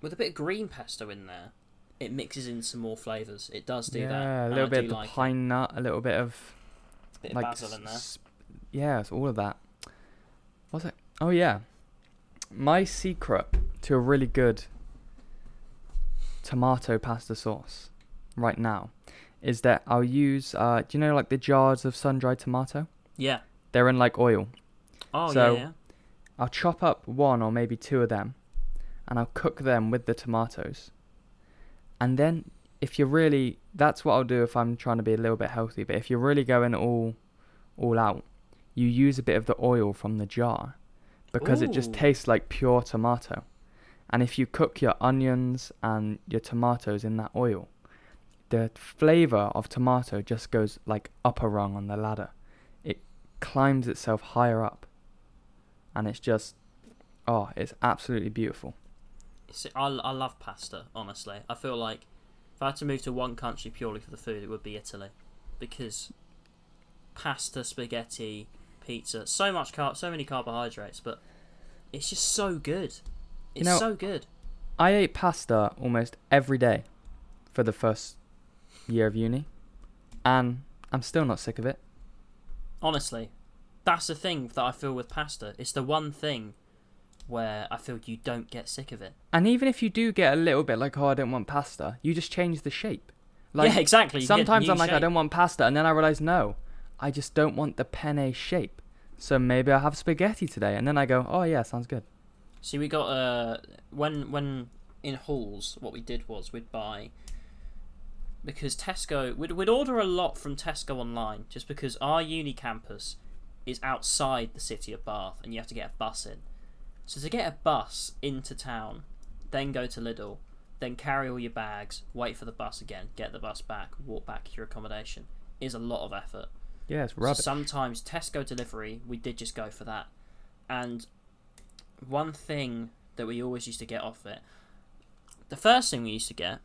With a bit of green pesto in there, it mixes in some more flavors. It does do yeah, that. a little bit of the like it. pine nut, a little bit of bit of like basil in there. s- yeah, it's all of that. What's it? Oh yeah, my secret to a really good tomato pasta sauce right now is that I'll use uh, do you know like the jars of sun dried tomato? Yeah. They're in like oil. Oh So- yeah, yeah. I'll chop up one or maybe two of them and I'll cook them with the tomatoes. And then if you're really that's what I'll do if I'm trying to be a little bit healthy, but if you're really going all all out, you use a bit of the oil from the jar because it just tastes like pure tomato. And if you cook your onions and your tomatoes in that oil, the flavor of tomato just goes like up a rung on the ladder. It climbs itself higher up. And it's just oh, it's absolutely beautiful. See, I, I love pasta, honestly. I feel like if I had to move to one country purely for the food, it would be Italy. Because pasta, spaghetti, pizza, so much car- so many carbohydrates, but it's just so good. It's know- so good. I ate pasta almost every day for the first year of uni, and I'm still not sick of it. Honestly, that's the thing that I feel with pasta. It's the one thing where I feel you don't get sick of it. And even if you do get a little bit like, oh, I don't want pasta, you just change the shape. Like yeah, exactly. you sometimes I'm like, I don't want pasta, and then I realize no, I just don't want the penne shape. So maybe I'll have spaghetti today, and then I go, oh yeah, sounds good. See, we got uh when when in halls, what we did was we'd buy because Tesco we'd we'd order a lot from Tesco online just because our uni campus is outside the city of Bath and you have to get a bus in. So to get a bus into town, then go to Lidl, then carry all your bags, wait for the bus again, get the bus back, walk back to your accommodation is a lot of effort. Yeah, it's So sometimes Tesco delivery, we did just go for that. And one thing that we always used to get off it, the first thing we used to get,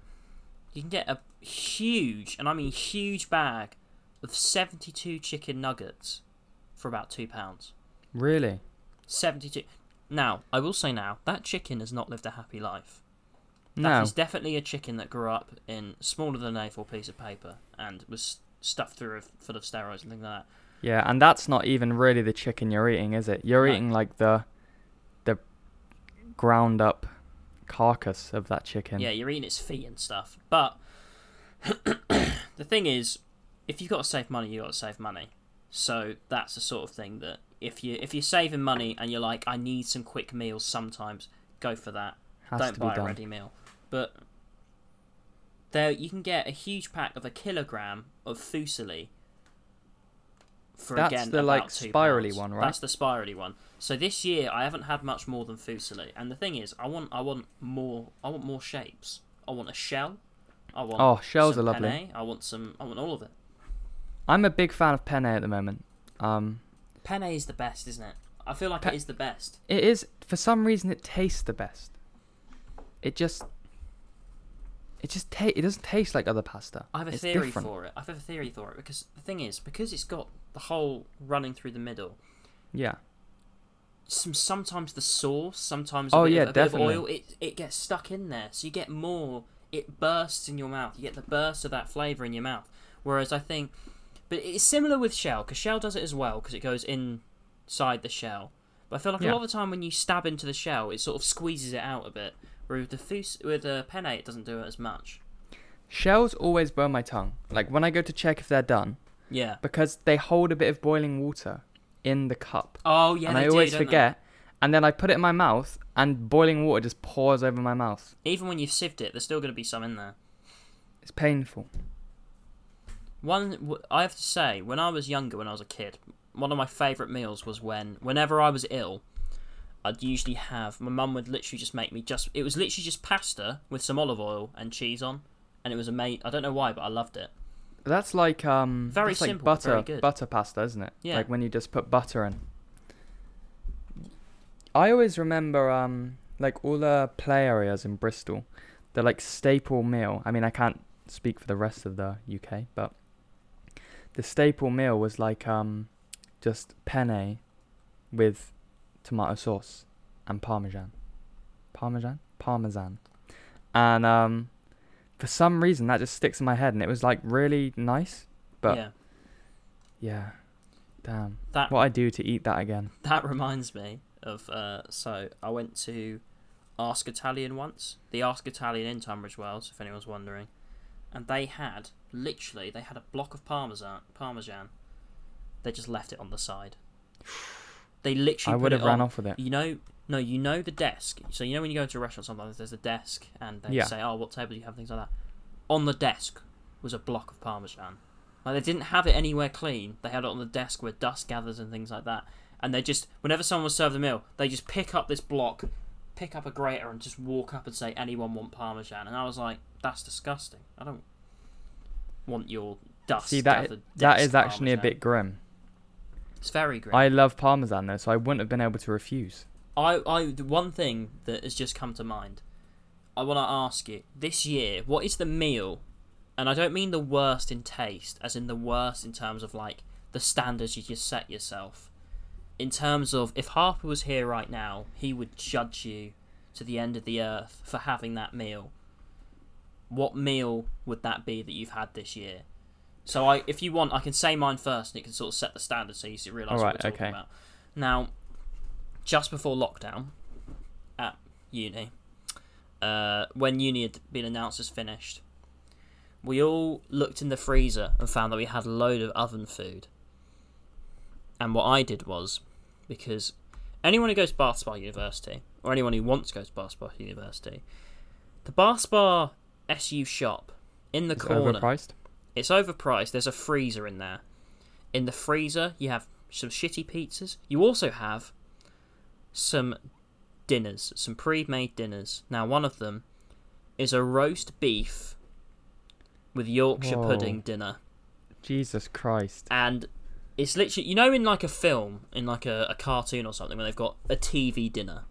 you can get a huge, and I mean huge bag of 72 chicken nuggets for about £2. really? 72. Now, I will say now, that chicken has not lived a happy life. That No. is definitely a chicken that grew up in smaller than A4 piece of paper and was stuffed through a full of steroids and things like that. Yeah, and that's not even really the chicken you're eating, is it? You're No. eating like the the ground up carcass of that chicken. Yeah, you're eating its feet and stuff. But the thing is, if you've got to save money, you've got to save money. So that's the sort of thing that if you if you're saving money and you're like, I need some quick meals, sometimes go for that. Has Don't buy a ready meal. But there, you can get a huge pack of a kilogram of fusilli. For That's again, the, like, £2. spirally one, right? That's the spirally one. So this year I haven't had much more than fusilli, and the thing is, I want I want more I want more shapes. I want a shell. I want Oh, shells are lovely. penne, I want some. I want all of it. I'm a big fan of penne at the moment. Um, Penne is the best, isn't it? I feel like Pe- it is the best. it is for some reason it tastes the best. It just it just ta- it doesn't taste like other pasta. I have a it's theory different. for it. I have a theory for it because the thing is, because it's got the hole running through the middle. Yeah. Some sometimes the sauce, sometimes a Oh, bit yeah, of, a bit of definitely. oil, it it gets stuck in there, so you get more. It bursts in your mouth. You get the burst of that flavor in your mouth. Whereas I think, but it's similar with shell because shell does it as well because it goes inside the shell. But I feel like a lot of the time when you stab into the shell, it sort of squeezes it out a bit. Whereas with the fus- with penne, it doesn't do it as much. Shells always burn my tongue. Like when I go to check if they're done, Yeah. because they hold a bit of boiling water in the cup, Oh yeah. and they I do, always don't they? forget. And then I put it in my mouth, and boiling water just pours over my mouth. Even when you've sieved it, there's still going to be some in there. It's painful. One, w- I have to say, when I was younger, when I was a kid, one of my favourite meals was when, whenever I was ill, I'd usually have my mum would literally just make me just. It was literally just pasta with some olive oil and cheese on, and it was amazing. I don't know why, but I loved it. That's like um, Very that's like simple, butter very good. butter pasta, isn't it? Yeah. Like when you just put butter in. I always remember um, like all the play areas in Bristol, the like staple meal. I mean, I can't speak for the rest of the UK, but the staple meal was like um, just penne with tomato sauce and parmesan, parmesan, parmesan, and um, for some reason that just sticks in my head, and it was like really nice. But yeah, yeah, damn, that what I do to eat that again. that reminds me of. Uh, so I went to Ask Italian once, the Ask Italian in Tunbridge Wells, if anyone's wondering, and they had literally they had a block of parmesan. Parmesan. They just left it on the side. They literally. I would have ran on- off with it. You know, no, you know the desk. So you know when you go into a restaurant, sometimes there's a desk, and they Yeah. say, "Oh, what table do you have?" Things like that. On the desk was a block of parmesan. Like they didn't have it anywhere clean. They had it on the desk where dust gathers and things like that. And they just, whenever someone was served a meal, they just pick up this block, pick up a grater, and just walk up and say, "Anyone want parmesan?" And I was like, "That's disgusting. I don't want your dust." See that that is actually a bit grim. It's very grim. I love parmesan though, so I wouldn't have been able to refuse. I, I, the one thing that has just come to mind, I want to ask you this year, what is the meal, and I don't mean the worst in taste, as in the worst in terms of like the standards you just set yourself. In terms of if Harper was here right now, he would judge you to the end of the earth for having that meal. What meal would that be that you've had this year? So I, if you want, I can say mine first, and it can sort of set the standard so you realise what Alright, we're talking okay. about. Now, just before lockdown at uni, uh, when uni had been announced as finished, we all looked in the freezer and found that we had a load of oven food. And what I did was, because anyone who goes to Bath Spa University, or anyone who wants to go to Bath Spa University, the Bath Spa SU shop in the It's corner overpriced. It's overpriced. There's a freezer in there. In the freezer, you have some shitty pizzas. You also have some dinners, some pre-made dinners. Now, one of them is a roast beef with Yorkshire Whoa. pudding dinner, Jesus Christ. and it's literally you know in like a film, in like a, a cartoon or something, where they've got a TV dinner,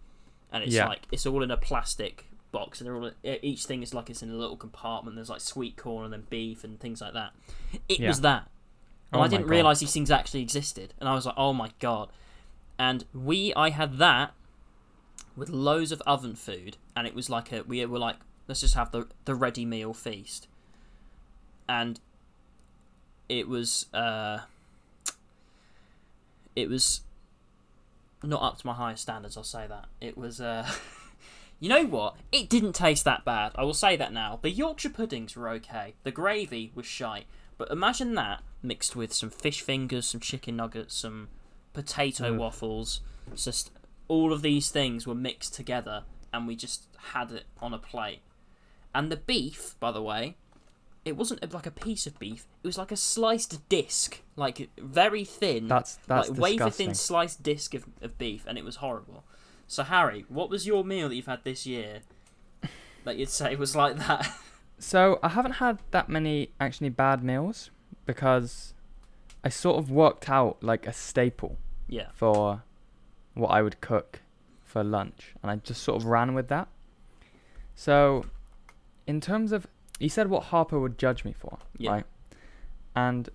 and it's Yeah. like it's all in a plastic box, and they're all each thing is like it's in a little compartment. There's like sweet corn and then beef and things like that. It Yeah. was that. And Oh I didn't realize these things actually existed, and I was like, "Oh my god!" And we, I had that with loads of oven food, and it was like a we were like, let's just have the the ready meal feast, and it was uh, it was not up to my highest standards. I'll say that it was. Uh, you know what? It didn't taste that bad. I will say that now. The Yorkshire puddings were okay. The gravy was shite. But imagine that mixed with some fish fingers, some chicken nuggets, some potato Ugh. waffles. It's Just all of these things were mixed together, and we just had it on a plate. And the beef, by the way, it wasn't like a piece of beef. It was like a sliced disc, like very thin, That's that's like wafer thin sliced disc of, of beef, and it was horrible. So Harry, what was your meal that you've had this year that you'd say was like that? So I haven't had that many actually bad meals because I sort of worked out like a staple yeah, for what I would cook for lunch, and I just sort of ran with that. So, in terms of he said what Harper would judge me for, Yeah. right? And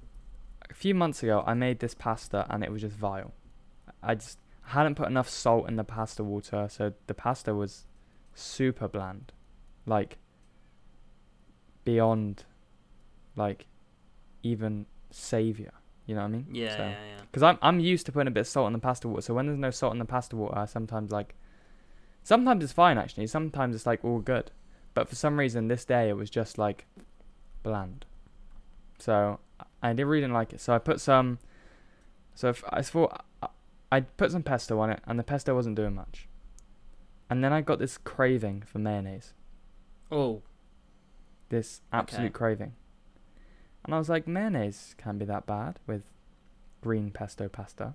a few months ago, I made this pasta and it was just vile. I just hadn't put enough salt in the pasta water, so the pasta was super bland, like beyond, like even savior. You know what I mean? Yeah, So- yeah, yeah. Because I'm I'm used to putting a bit of salt in the pasta water. So when there's no salt in the pasta water, I sometimes like. Sometimes it's fine actually. Sometimes it's like all good, but for some reason this day it was just like, bland. So I didn't really didn't like it. So I put some. So if I thought I- put some pesto on it, and the pesto wasn't doing much. And then I got this craving for mayonnaise. Oh, This absolute Okay. craving. And I was like, mayonnaise can't be that bad with green pesto pasta.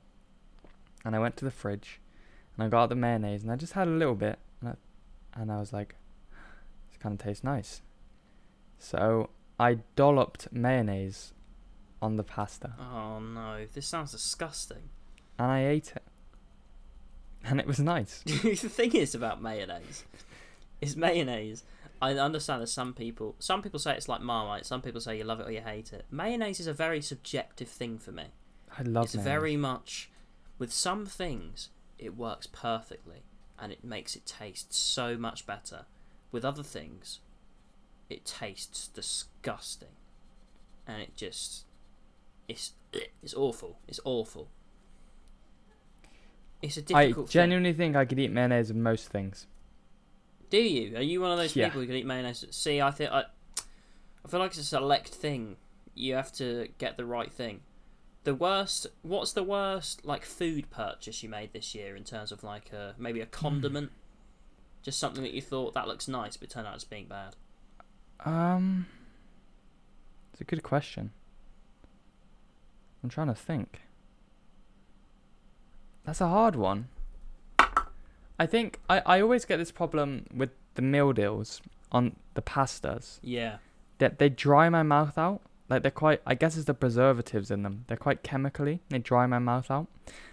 And I went to the fridge and I got out the mayonnaise and I just had a little bit and I, and I was like, this kind of tastes nice. So I dolloped mayonnaise on the pasta oh no! This sounds disgusting. And I ate it. And it was nice. the thing is about mayonnaise, is mayonnaise. I understand that some people, some people say it's like Marmite. Some people say you love it or you hate it. Mayonnaise is a very subjective thing for me. I love it. it's mayonnaise. very much, with some things, it works perfectly and it makes it taste so much better. With other things, it tastes disgusting, and it just, it's it's awful. It's awful. It's a I difficult. thing. genuinely think I could eat mayonnaise with most things. Do you? Are you one of those Yeah. people who can eat mayonnaise? See, I think I, I feel like it's a select thing. You have to get the right thing. The worst. What's the worst like food purchase you made this year in terms of like a maybe a Hmm. condiment, just something that you thought that looks nice but turned out as being bad. Um, it's a good question. I'm trying to think. That's a hard one. I think I, I always get this problem with the meal deals on the pastas Yeah. that they dry my mouth out. Like they're quite, I guess it's the preservatives in them. They're quite chemically. They dry my mouth out.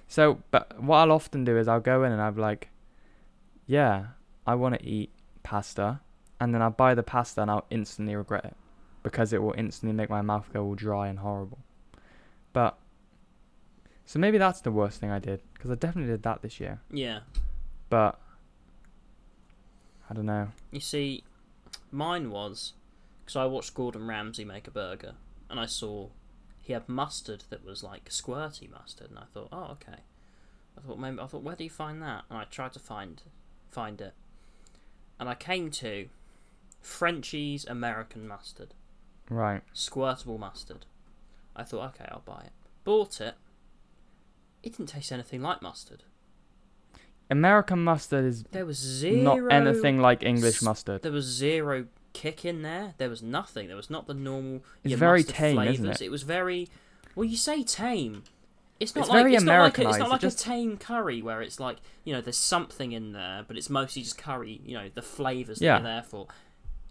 So, but what I'll often do is I'll go in and I'll be like, yeah, I want to eat pasta, and then I'll buy the pasta and I'll instantly regret it because it will instantly make my mouth go all dry and horrible. But so maybe that's the worst thing I did because I definitely did that this year. Yeah. But I don't know. You see, mine was because I watched Gordon Ramsay make a burger, and I saw he had mustard that was like squirty mustard, and I thought, oh okay. I thought maybe I thought where do you find that? And I tried to find find it, and I came to Frenchie's American mustard, Right. squirtable mustard. I thought, okay, I'll buy it. Bought it. It didn't taste anything like mustard. American mustard is There was zero. not anything like English mustard. There was zero kick in there. There was nothing. There was not the normal. It's very tame, flavors. isn't it? It was very. Well, you say tame. It's not It's like very it's not like a, it's not it like just- a tame curry where it's like you know there's something in there, but it's mostly just curry. You know the flavors Yeah. you're there for.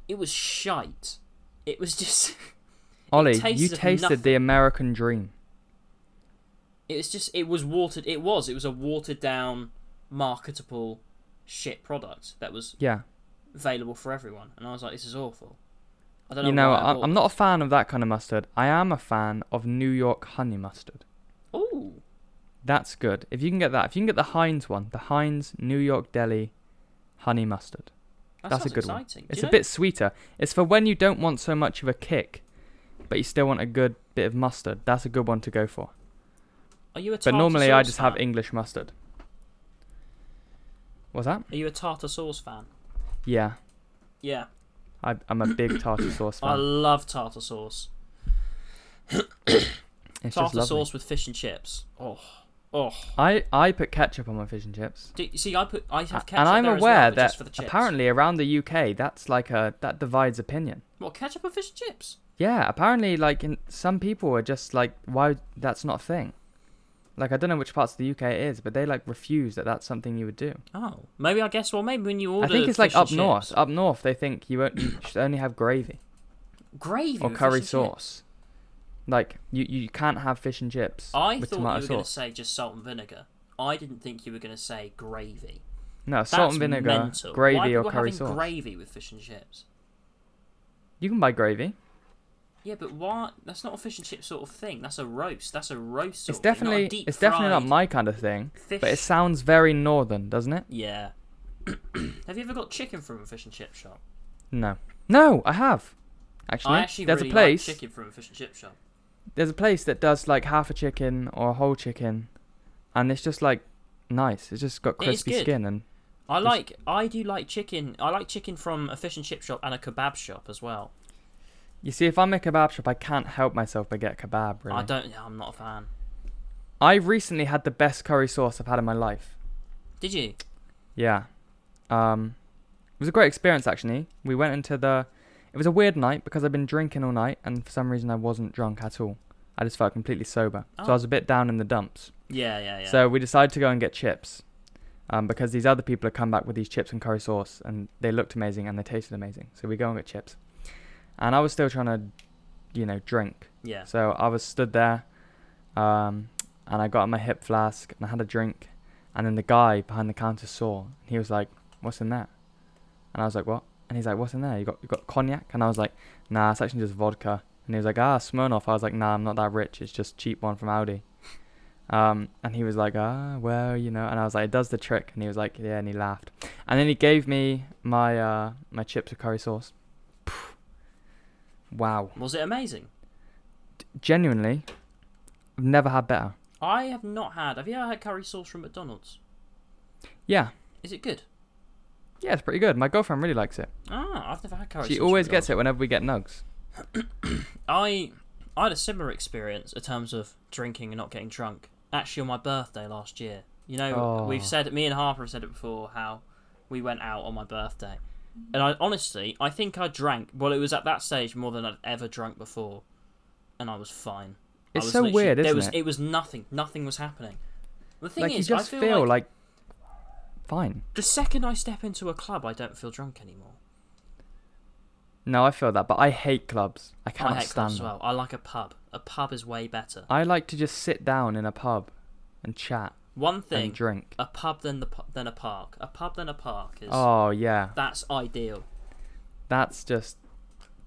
It was shite. It was just. Ollie, you tasted nothing. the American dream. It was just. It was watered. It was. It was a watered down, marketable, shit product that was Yeah. available for everyone, and I was like, this is awful. I don't know. You know, I'm, I'm not a fan of that kind of mustard. I am a fan of New York honey mustard. Ooh. That's good. If you can get that, if you can get the Heinz one, the Heinz New York Deli honey mustard. That That's a good one. exciting. Do It's a know- bit sweeter. It's for when you don't want so much of a kick, but you still want a good bit of mustard. That's a good one to go for. Are you a But tartar normally I sauce just have? English mustard. What's that? Are you a tartar sauce fan? Yeah, Yeah, I, I'm a big tartar sauce fan. I fan. love tartar sauce. It's just tartar lovely. sauce with fish and chips. Oh, oh. I, I put ketchup on my fish and chips. Do, you see, I put I have ketchup and I'm there as aware well, but that just for the chips. apparently around the UK that's like a that divides opinion. what ketchup and fish and chips? Yeah, apparently like in some people are just like why that's not a thing. Like I don't know which parts of the UK it is, but they like refuse that that's something you would do. Oh, maybe I guess. Well, maybe when you order, I think it's like up north. Up north they think you won't, you should only have gravy gravy or curry fish and chips. sauce. Like you you can't have fish and chips I with thought you were going to say just salt and vinegar. I didn't think you were going to say gravy. No, That's salt and vinegar, mental. Why gravy are or curry having sauce. gravy with fish and chips? You can buy gravy. Yeah, but why? That's not a fish and chip sort of thing. That's a roast. That's a roast. Sort It's of thing, definitely it's definitely not my kind of thing, Fish. but it sounds very northern, doesn't it? Yeah. have you ever got chicken from a fish and chip shop? No. No, I have. Actually, I actually there's really a place. like chicken from a fish and chip shop. There's a place that does like half a chicken or a whole chicken, and it's just like nice. It's just got crispy skin and I like. I do like chicken. I like chicken from a fish and chip shop and a kebab shop as well. You see, if I'm a kebab shop, I can't help myself but get kebab. Really. I don't. I'm not a fan. I recently had the best curry sauce I've had in my life. Did you? Yeah. Um, it was a great experience actually. We went into the. It was a weird night because I'd been drinking all night and for some reason I wasn't drunk at all. I just felt completely sober, so Oh. I was a bit down in the dumps. Yeah, yeah, yeah. So we decided to go and get chips, um, because these other people had come back with these chips and curry sauce, and they looked amazing and they tasted amazing. So we go and get chips, and I was still trying to, you know, drink. yeah. So I was stood there, um, and I got my hip flask and I had a drink, and then the guy behind the counter saw, and he was like, "What's in that?" And I was like, "What?" And he's like, "What's in there? You got you got cognac?" And I was like, "Nah, it's actually just vodka." And he was like, "Ah, Smirnoff." I was like, "Nah, I'm not that rich. It's just cheap one from Aldi." Um, and he was like, "Ah, well, you know." And I was like, "It does the trick." And he was like, "Yeah," and he laughed. And then he gave me my uh my chips with curry sauce. Wow, Was it amazing? genuinely, I've never had better. I have not had. Have you ever had curry sauce from McDonald's? Yeah, Is it good? yeah, it's pretty good. My girlfriend really likes it. Ah, I've never had curry she sauce. always gets it whenever we get nugs. I I had a similar experience in terms of drinking and not getting drunk. Actually, on my birthday last year. You know, Oh. we've said me and Harper have said it before how we went out on my birthday, and I honestly I think I drank. Well, it was at that stage more than I'd ever drunk before, and I was fine. It's was so weird, there isn't was, it? It was nothing. Nothing was happening. The thing Like is, you just I feel, like, like fine. the second I step into a club, I don't feel drunk anymore. No, I feel that, but I hate clubs. I I cannot hate stand clubs as well. I like a pub. A pub is way better. I like to just sit down in a pub and chat One and thing, drink. a pub then the then a park. A pub then a park is Oh yeah, that's ideal. that's just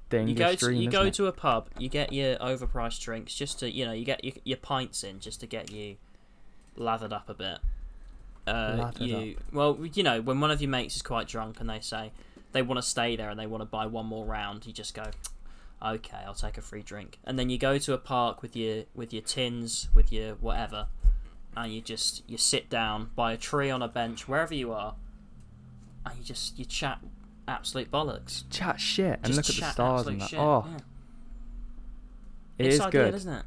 the You go to dream, you go it? to a pub, you get your overpriced drinks just to you know you get your, your pints in just to get you lathered up a bit. Uh, Lathered you well you know when one of your mates is quite drunk and they say they want to stay there and they want to buy one more round, you just go, okay, I'll take a free drink, and then you go to a park with your with your tins with your whatever, and you just you sit down by a tree on a bench wherever you are, and you just you chat absolute bollocks. chat shit and Just look at the stars and that. shit, Oh, yeah. it it's is ideal, good. isn't it?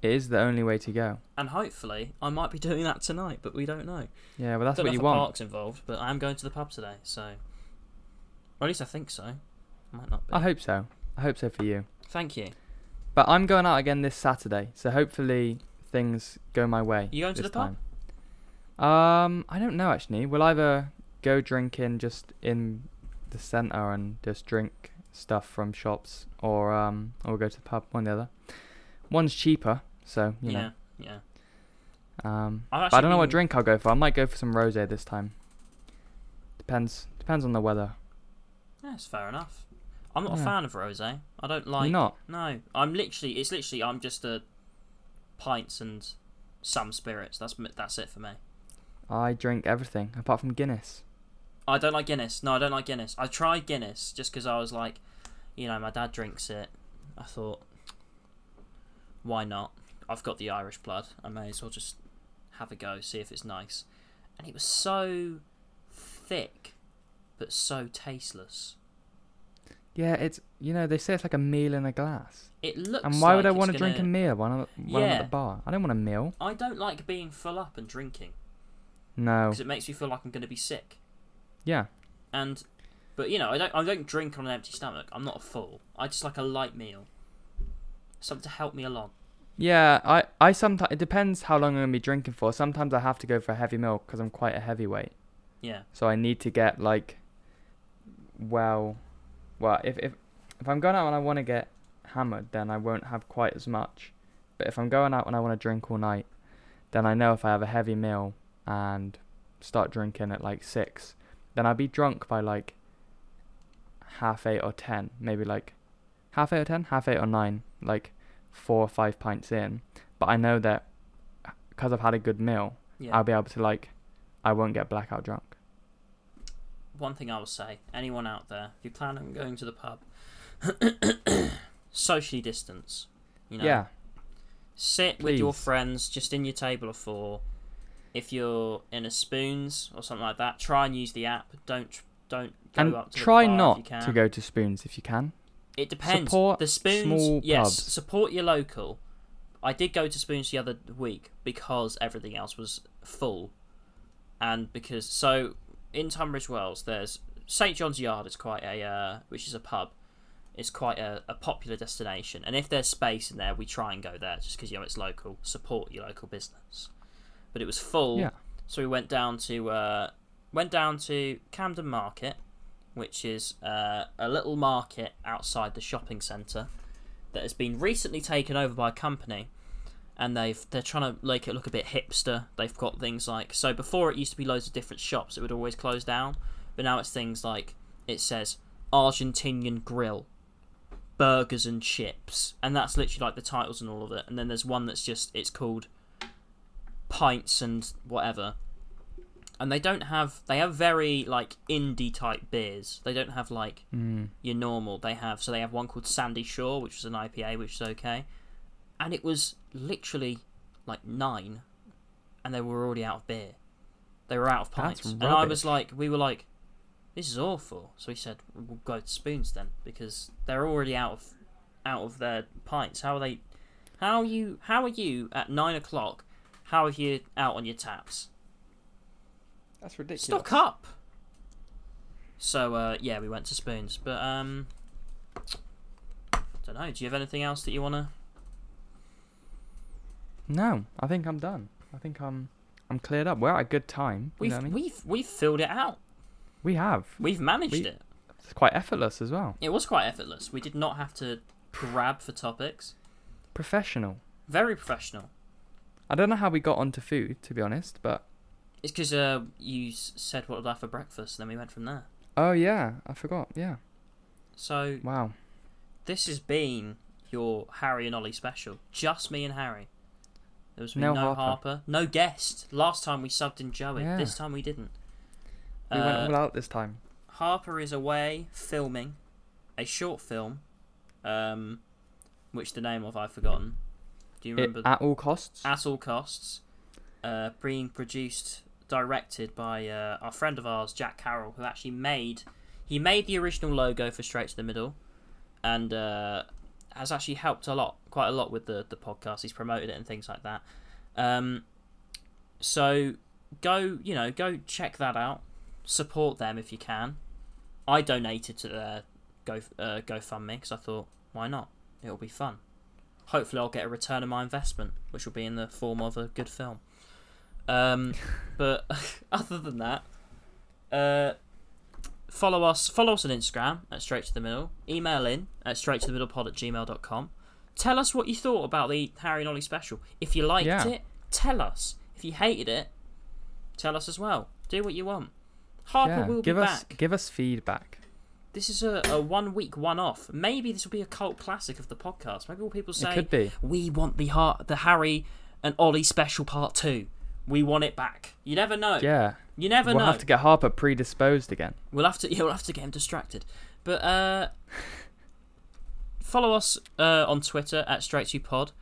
It is the only way to go. And hopefully, I might be doing that tonight, but we don't know. Yeah, well that's don't what you want. park's involved, but I am going to the pub today, so. Or at least I think so. Might not be. I hope so. I hope so for you. Thank you. But I'm going out again this Saturday, so hopefully things go my way. You going to the pub? time. Um, I don't know actually. We'll either go drinking just in the centre and just drink stuff from shops, or um, or we'll go to the pub. One or the other. One's cheaper, so you yeah, yeah. Um, I don't know what drink I'll go for. I might go for some rosé this time. Depends. Depends on the weather. Yeah, it's fair enough. I'm not a fan of rosé. I don't like. You're not. No, I'm literally. It's literally. I'm just a pints and some spirits. That's that's it for me. I drink everything apart from Guinness. I don't like Guinness. No, I don't like Guinness. I tried Guinness just because I was like, you know, my dad drinks it. I thought, why not? I've got the Irish blood. I may as well just have a go, see if it's nice. And it was so thick, but so tasteless. Yeah, it's you know they say it's like a meal in a glass. It looks. And why would I want to drink a gonna- meal when I'm, when I'm at the bar? I don't want a meal. I don't like being full up and drinking No. because it makes me feel like I'm going to be sick. Yeah. And, but you know, I don't. I don't drink on an empty stomach. I'm not a fool. I just like a light meal, something to help me along. Yeah, I, I sometimes it depends how long I'm gonna be drinking for. Sometimes I have to go for a heavy meal because I'm quite a heavyweight, Yeah. so I need to get like, well, well if if if I'm going out and I want to get hammered, then I won't have quite as much. But if I'm going out and I want to drink all night, then I know if I have a heavy meal and start drinking at like six, then I'll be drunk by like half eight or ten, maybe like half eight or ten, half eight or nine, like four or five pints in. But I know that because I've had a good meal, Yeah. I'll be able to like, I won't get blackout drunk. One thing I will say: anyone out there, if you plan on going to the pub, socially distance. You know, Yeah, sit with your friends just in your table of four. If you're in a spoons or something like that, try and use the app. Don't don't go and up to try the bar if not to go to spoons if you can. It depends. Support the spoons, small yes, pubs. support your local. I did go to Spoons the other week because everything else was full, and because so in Tunbridge Wells, there's St John's Yard is quite a uh, which is a pub, It's quite a, a popular destination, and if there's space in there, we try and go there just because you know it's local. Support your local business, but it was full, Yeah. so we went down to uh, went down to Camden Market, which is uh, a little market outside the shopping centre that has been recently taken over by a company and they've they're trying to make it look a bit hipster. They've got things like so before it used to be loads of different shops it would always close down, but now it's things like it says Argentinian grill, burgers and chips, and that's literally like the titles and all of it. And then there's one that's just it's called pints and whatever. And they don't have they have very like indie type beers. They don't have like Mm. your normal. They have so they have one called Sandy Shore, which is an IPA, which is okay, and it was literally like nine, and they were already out of beer. They were out of pints, and I was like, we were like, this is awful. So we said we'll go to Spoons then because they're already out of out of their pints. How are they? How are you? How are you at nine o'clock? How are you out on your taps? That's ridiculous. Stock up. So uh, yeah, we went to Spoons, but um, don't know. Do you have anything else that you wanna? No, I think I'm done. I think I'm I'm cleared up. We're at a good time. You We've I mean? we've we've filled it out. We have. We've managed We- it. It's quite effortless as well. It was quite effortless. We did not have to grab for topics. Professional. Very professional. I don't know how we got onto food, to be honest, but It's because uh, you said what would I have for breakfast, and then we went from there. oh yeah, I forgot. Yeah. So Wow. this has been your Harry and Ollie special. Just me and Harry. There was No no, Harper. Harper. no guest. Last time we subbed in Joey. Yeah. This time we didn't. We Uh, went all out this time. Harper is away filming a short film, um, which the name of I've forgotten. Do you It, remember? at all costs. At all costs, uh, being produced, directed by uh, our friend of ours, Jack Carroll, who actually made he made the original logo for Straight to the Middle, and uh, has actually helped a lot, quite a lot with the the podcast. He's promoted it and things like that. Um, so go, you know, go check that out. Support them if you can. I donated to their Go uh, GoFundMe because I thought, why not? It'll be fun. Hopefully, I'll get a return of my investment, which will be in the form of a good film. Um, but other than that, uh, follow us. Follow us on Instagram at Straight to the Middle. Email in at straight to the middle pod at gmail.com. Tell us what you thought about the Harry and Ollie special. If you liked Yeah. it, tell us. If you hated it, tell us as well. Do what you want. Harper yeah. will give be us back. give us feedback. This is a, a one week one off. Maybe this will be a cult classic of the podcast. Maybe all people It say could be. we want the the Harry and Ollie special part two. We want it back. You never know. Yeah. You never know. we'll have to get Harper predisposed again. We'll have to. Yeah, we'll have to get him distracted. But uh, follow us uh, on Twitter at Straight to Pod.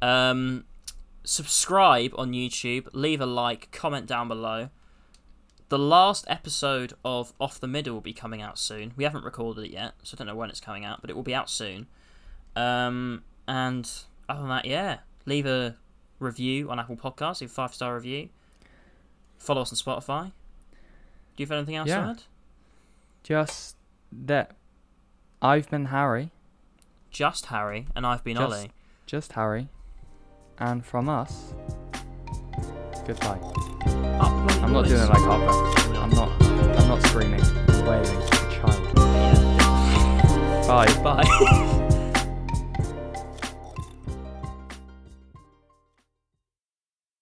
Um, subscribe on YouTube. Leave a like. Comment down below. The last episode of Off the Middle will be coming out soon. We haven't recorded it yet, so I don't know when it's coming out, but it will be out soon. Um, and other than that, yeah, leave a review on Apple Podcasts. Leave a five star review. Follow us on Spotify. Do you have anything else Yeah. to add? Just that I've been Harry, Just Harry, and I've been Just- Ollie. just Harry, and from us, goodbye. Oh, Up I'm not doing it like Harper. I'm not. I'm not screaming, wailing like a child. Yeah. Bye. Bye.